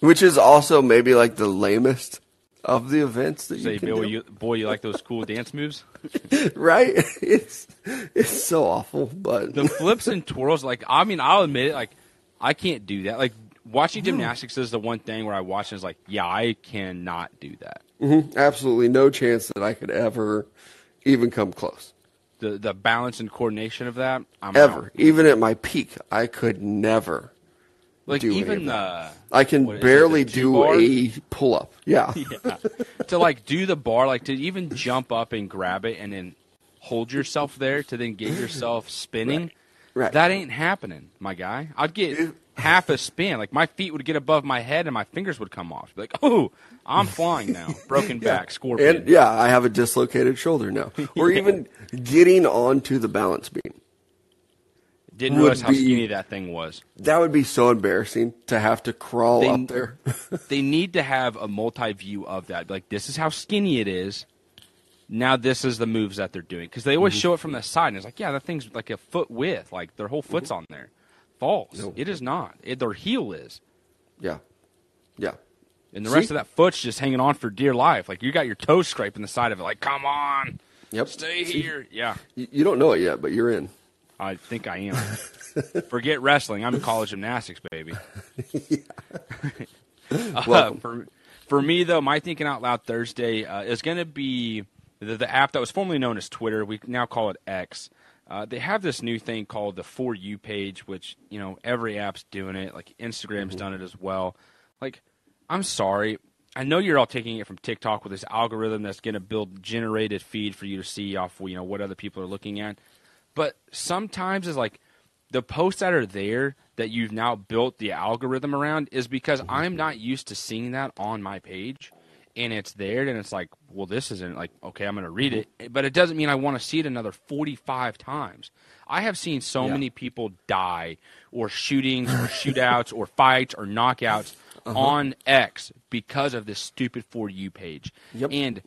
which is also maybe like the lamest of the events that Say, you can Bill, do. you, boy, you like those cool dance moves? right? It's it's so awful, but The flips and twirls, like, I mean, I'll admit it, like, I can't do that. Like, watching gymnastics is the one thing where I watch and it's like, yeah, I cannot do that. Mm-hmm. absolutely no chance that I could ever even come close. The the balance and coordination of that, I'm Ever, out. even at my peak, I could never. Like, do even the. I can is it, barely do two-bar? a pull up. Yeah. Yeah. to like do the bar, like to even jump up and grab it and then hold yourself there to then get yourself spinning. Right. That ain't happening, my guy. I'd get half a spin. Like my feet would get above my head and my fingers would come off. Like, oh, I'm flying now. Broken back, scorpion. And yeah, I have a dislocated shoulder now. Or even getting onto the balance beam. Didn't realize how be- skinny that thing was. That would be so embarrassing to have to crawl They- up there. they need to have a multi view of that. Like this is how skinny it is. Now this is the moves that they're doing because they Mm-hmm. always show it from the side and it's like, yeah, that thing's like a foot width. Like their whole foot's on there. False. No. It is not. It, their heel is, yeah. Yeah. and the See? rest of that foot's just hanging on for dear life. Like you got your toes scraping the side of it. Like come on, Yep. stay See? here. Yeah, You you don't know it yet, but you're in. I think I am. Forget wrestling. I'm in college gymnastics, baby. Uh, for for me though, my thinking out loud Thursday uh, is going to be the, the app that was formerly known as Twitter. We now call it X. Uh, they have this new thing called the For You page, which you know every app's doing it. Like Instagram's done it as well. Like, I'm sorry. I know you're all taking it from TikTok with this algorithm that's going to build generated feed for you to see off you know what other people are looking at. But sometimes it's like the posts that are there that you've now built the algorithm around is because mm-hmm. I'm not used to seeing that on my page. And it's there, and it's like, well, this isn't like, okay, I'm going to read mm-hmm. it. But it doesn't mean I want to see it another 45 times. I have seen so Yeah. many people die, or shootings, or shootouts, or fights, or knockouts uh-huh. on X because of this stupid For You page. Yep. And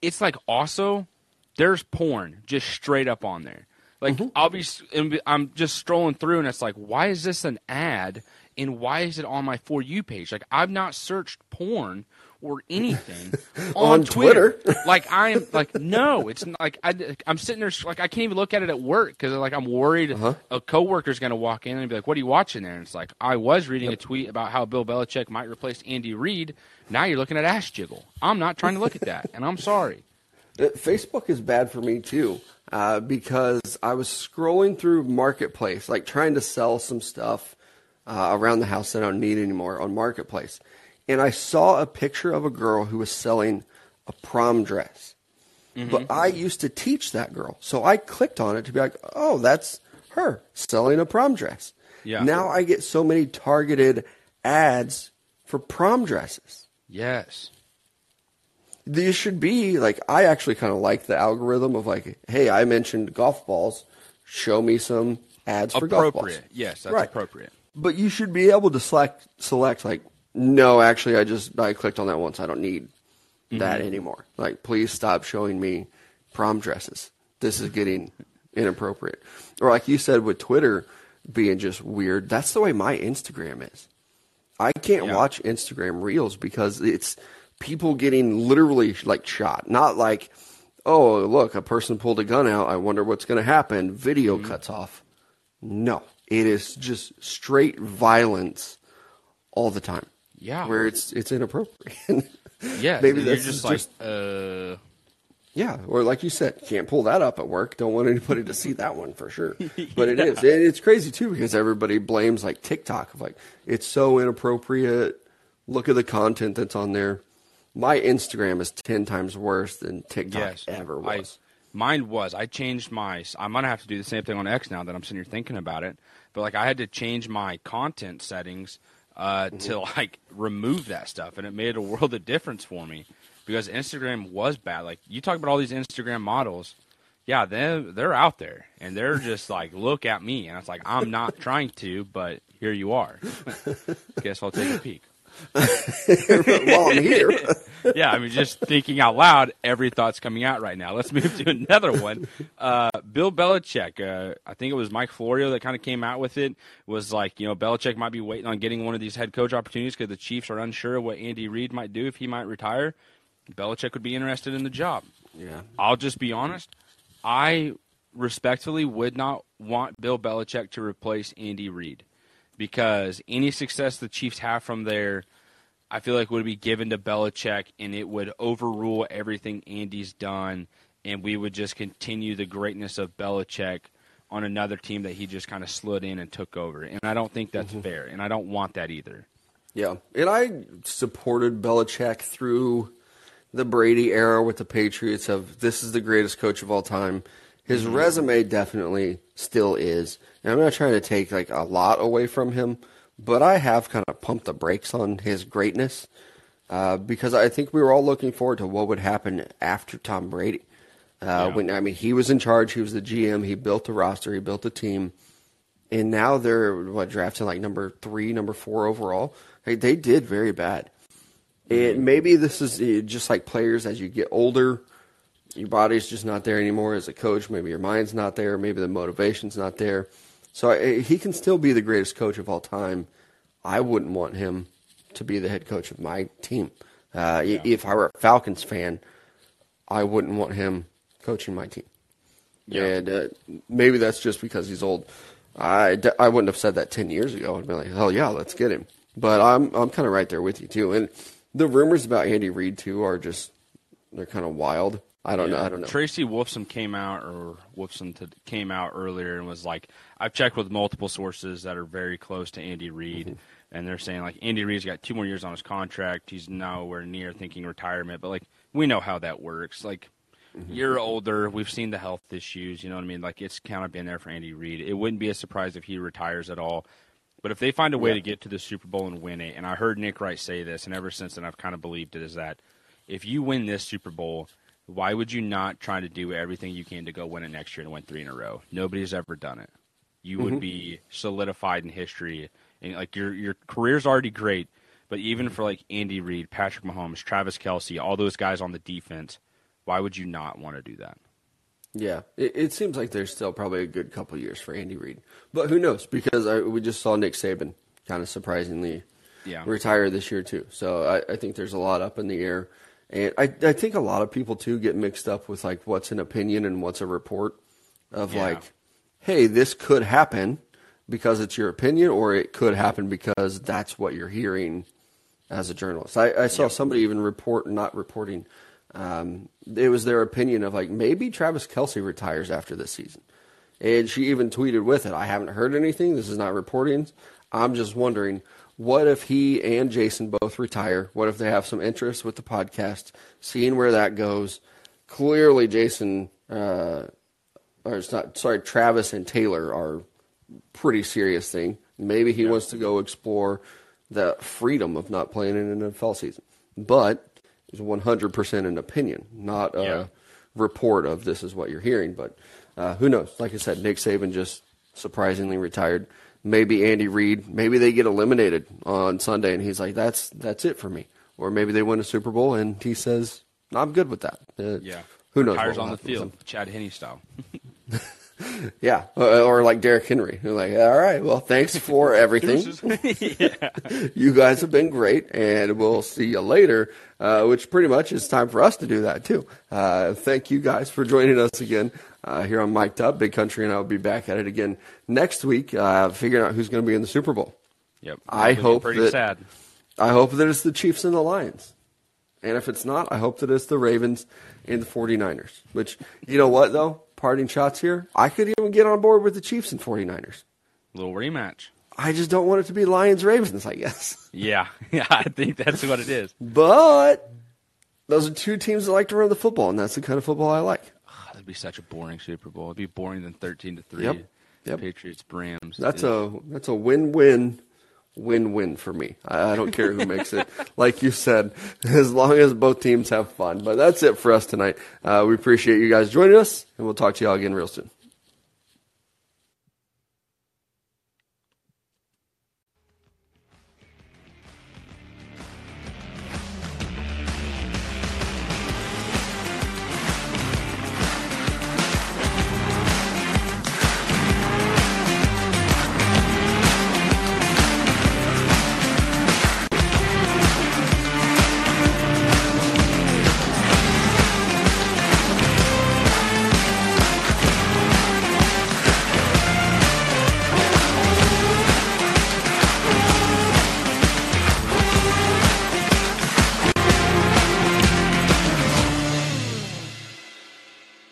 it's like also there's porn just straight up on there. Like I'll be, s- and be- I'm just strolling through, and it's like, why is this an ad? And why is it on my for you page? Like I've not searched porn or anything on, On Twitter. Twitter. like I'm like no, it's not, like I, I'm sitting there like I can't even look at it at work because like I'm worried Uh-huh. a coworker's going to walk in and be like, "What are you watching there?" And it's like I was reading a tweet about how Bill Belichick might replace Andy Reid. Now you're looking at ass jiggle. I'm not trying to look at that, and I'm sorry. Uh, Facebook is bad for me too uh, because I was scrolling through Marketplace, like trying to sell some stuff uh, around the house that I don't need anymore on Marketplace. And I saw a picture of a girl who was selling a prom dress. But I used to teach that girl. So I clicked on it to be like, oh, that's her selling a prom dress. Yeah. Now I get so many targeted ads for prom dresses Yes. There should be like I actually kind of like the algorithm of like, hey, I mentioned golf balls, show me some ads for golf balls. Appropriate. Yes, that's Right. appropriate. But you should be able to select select like, no, actually, I just I clicked on that once. I don't need that Mm-hmm. anymore. Like, please stop showing me prom dresses. This is getting inappropriate. Or like you said with Twitter being just weird. That's the way my Instagram is. I can't Yeah. watch Instagram Reels because it's people getting literally like shot. Not like, oh, look, a person pulled a gun out. I wonder what's going to happen. Video Mm-hmm. cuts off. No, it is just straight violence all the time. Yeah. where it's it's inappropriate. Yeah. Maybe that's just, just- like, uh, yeah, or like you said, can't pull that up at work. Don't want anybody to see that one for sure. But it is, and it's crazy too because everybody blames like TikTok of like it's so inappropriate. Look at the content that's on there. My Instagram is ten times worse than TikTok yes. ever I, was. mine was. I changed my. I'm gonna have to do the same thing on X now that I'm sitting here thinking about it. But like, I had to change my content settings uh, Mm-hmm. to like remove that stuff, and it made a world of difference for me because Instagram was bad. Like you talk about all these Instagram models. Yeah, they they're out there and they're just like, look at me, and it's like I'm not trying to, but here you are. Guess I'll take a peek. While I'm here, yeah, I mean, just thinking out loud, every thought's coming out right now. Let's move to another one. Uh, Bill Belichick, uh, I think it was Mike Florio that kind of came out with it. Was like, you know, Belichick might be waiting on getting one of these head coach opportunities because the Chiefs are unsure what Andy Reid might do if he might retire. Belichick would be interested in the job. yeah, I'll just be honest. I respectfully would not want Bill Belichick to replace Andy Reid because any success the Chiefs have from there, I feel like would be given to Belichick and it would overrule everything Andy's done, and we would just continue the greatness of Belichick on another team that he just kind of slid in and took over. And I don't think that's mm-hmm. fair, and I don't want that either. yeah. And I supported Belichick through the Brady era with the Patriots of this is the greatest coach of all time. His Mm-hmm. resume definitely still is. And I'm not trying to take like a lot away from him, but I have kind of pumped the brakes on his greatness uh, because I think we were all looking forward to what would happen after Tom Brady. Uh, Yeah. When I mean, he was in charge, he was the GM, he built the roster, he built the team, and now they're what drafting like number three, number four overall. Hey, they did very bad. And maybe this is uh, just like players as you get older, your body's just not there anymore as a coach. Maybe your mind's not there. Maybe the motivation's not there. So I, he can still be the greatest coach of all time. I wouldn't want him to be the head coach of my team. Uh, i- If I were a Falcons fan, I wouldn't want him coaching my team. Yeah. And uh, maybe that's just because he's old. I, d- I wouldn't have said that 10 years ago. I'd be like, hell yeah, let's get him. But I'm, I'm kind of right there with you, too. And the rumors about Andy Reid, too, are just, they're kind of wild. I don't know. I don't know. Tracy Wolfson came out, or Wolfson t- came out earlier and was like, I've checked with multiple sources that are very close to Andy Reid, Mm-hmm. and they're saying like Andy Reid's got two more years on his contract. He's nowhere near thinking retirement, but like we know how that works. Like Mm-hmm. you're older, we've seen the health issues. You know what I mean? Like it's kind of been there for Andy Reid. It wouldn't be a surprise if he retires at all. But if they find a way Yeah. to get to the Super Bowl and win it, and I heard Nick Wright say this, and ever since then I've kind of believed it, is that if you win this Super Bowl, why would you not try to do everything you can to go win it next year and win three in a row? Nobody's ever done it. You would mm-hmm. be solidified in history, and like your your career's already great. But even mm-hmm. for like Andy Reid, Patrick Mahomes, Travis Kelce, all those guys on the defense, why would you not want to do that? Yeah, it, it seems like there's still probably a good couple years for Andy Reid, but who knows? Because I, we just saw Nick Saban kind of surprisingly Yeah. retire this year too. So I, I think there's a lot up in the air, and I, I think a lot of people too get mixed up with like what's an opinion and what's a report of Yeah. like, hey, this could happen because it's your opinion, or it could happen because that's what you're hearing as a journalist. I, I saw somebody even report, not reporting. Um, it was their opinion of like maybe Travis Kelce retires after this season, and she even tweeted with it. I haven't heard anything. This is not reporting. I'm just wondering, what if he and Jason both retire? What if they have some interest with the podcast? Seeing where that goes. Clearly, Jason, uh, or it's not. Sorry, Travis and Taylor are pretty serious thing. Maybe he wants to go explore the freedom of not playing in an NFL season. But it's 100% an opinion, not a Yeah. report of this is what you're hearing. But uh, who knows? Like I said, Nick Saban just surprisingly retired. Maybe Andy Reid. Maybe they get eliminated on Sunday, and he's like, "That's that's it for me." Or maybe they win a Super Bowl, and he says, "I'm good with that." Uh, Yeah. Who knows? Tires on the happen with him. field, Chad Henne style. Yeah, or, or like Derrick Henry, who's like, all right, well, thanks for everything. you guys have been great, and we'll see you later. Uh, which pretty much is time for us to do that too. Uh, thank you guys for joining us again uh, here on Mic'd Up. Big Country and I will be back at it again next week, uh, figuring out who's going to be in the Super Bowl. Yep. I hope pretty that- sad. I hope that it's the Chiefs and the Lions. And if it's not, I hope that it's the Ravens and the 49ers. Which, you know what, though? Parting shots here. I could even get on board with the Chiefs and 49ers. Little rematch. I just don't want it to be Lions Ravens, I guess. Yeah, yeah, I think that's what it is. But those are two teams that like to run the football, and that's the kind of football I like. That'd be such a boring Super Bowl. It'd be boring than thirteen to three. Yep. Yep. Patriots, Rams. That's a that's a win-win, win-win for me. I, I don't care who makes it. Like you said, as long as both teams have fun. But that's it for us tonight. Uh, we appreciate you guys joining us, and we'll talk to y'all again real soon.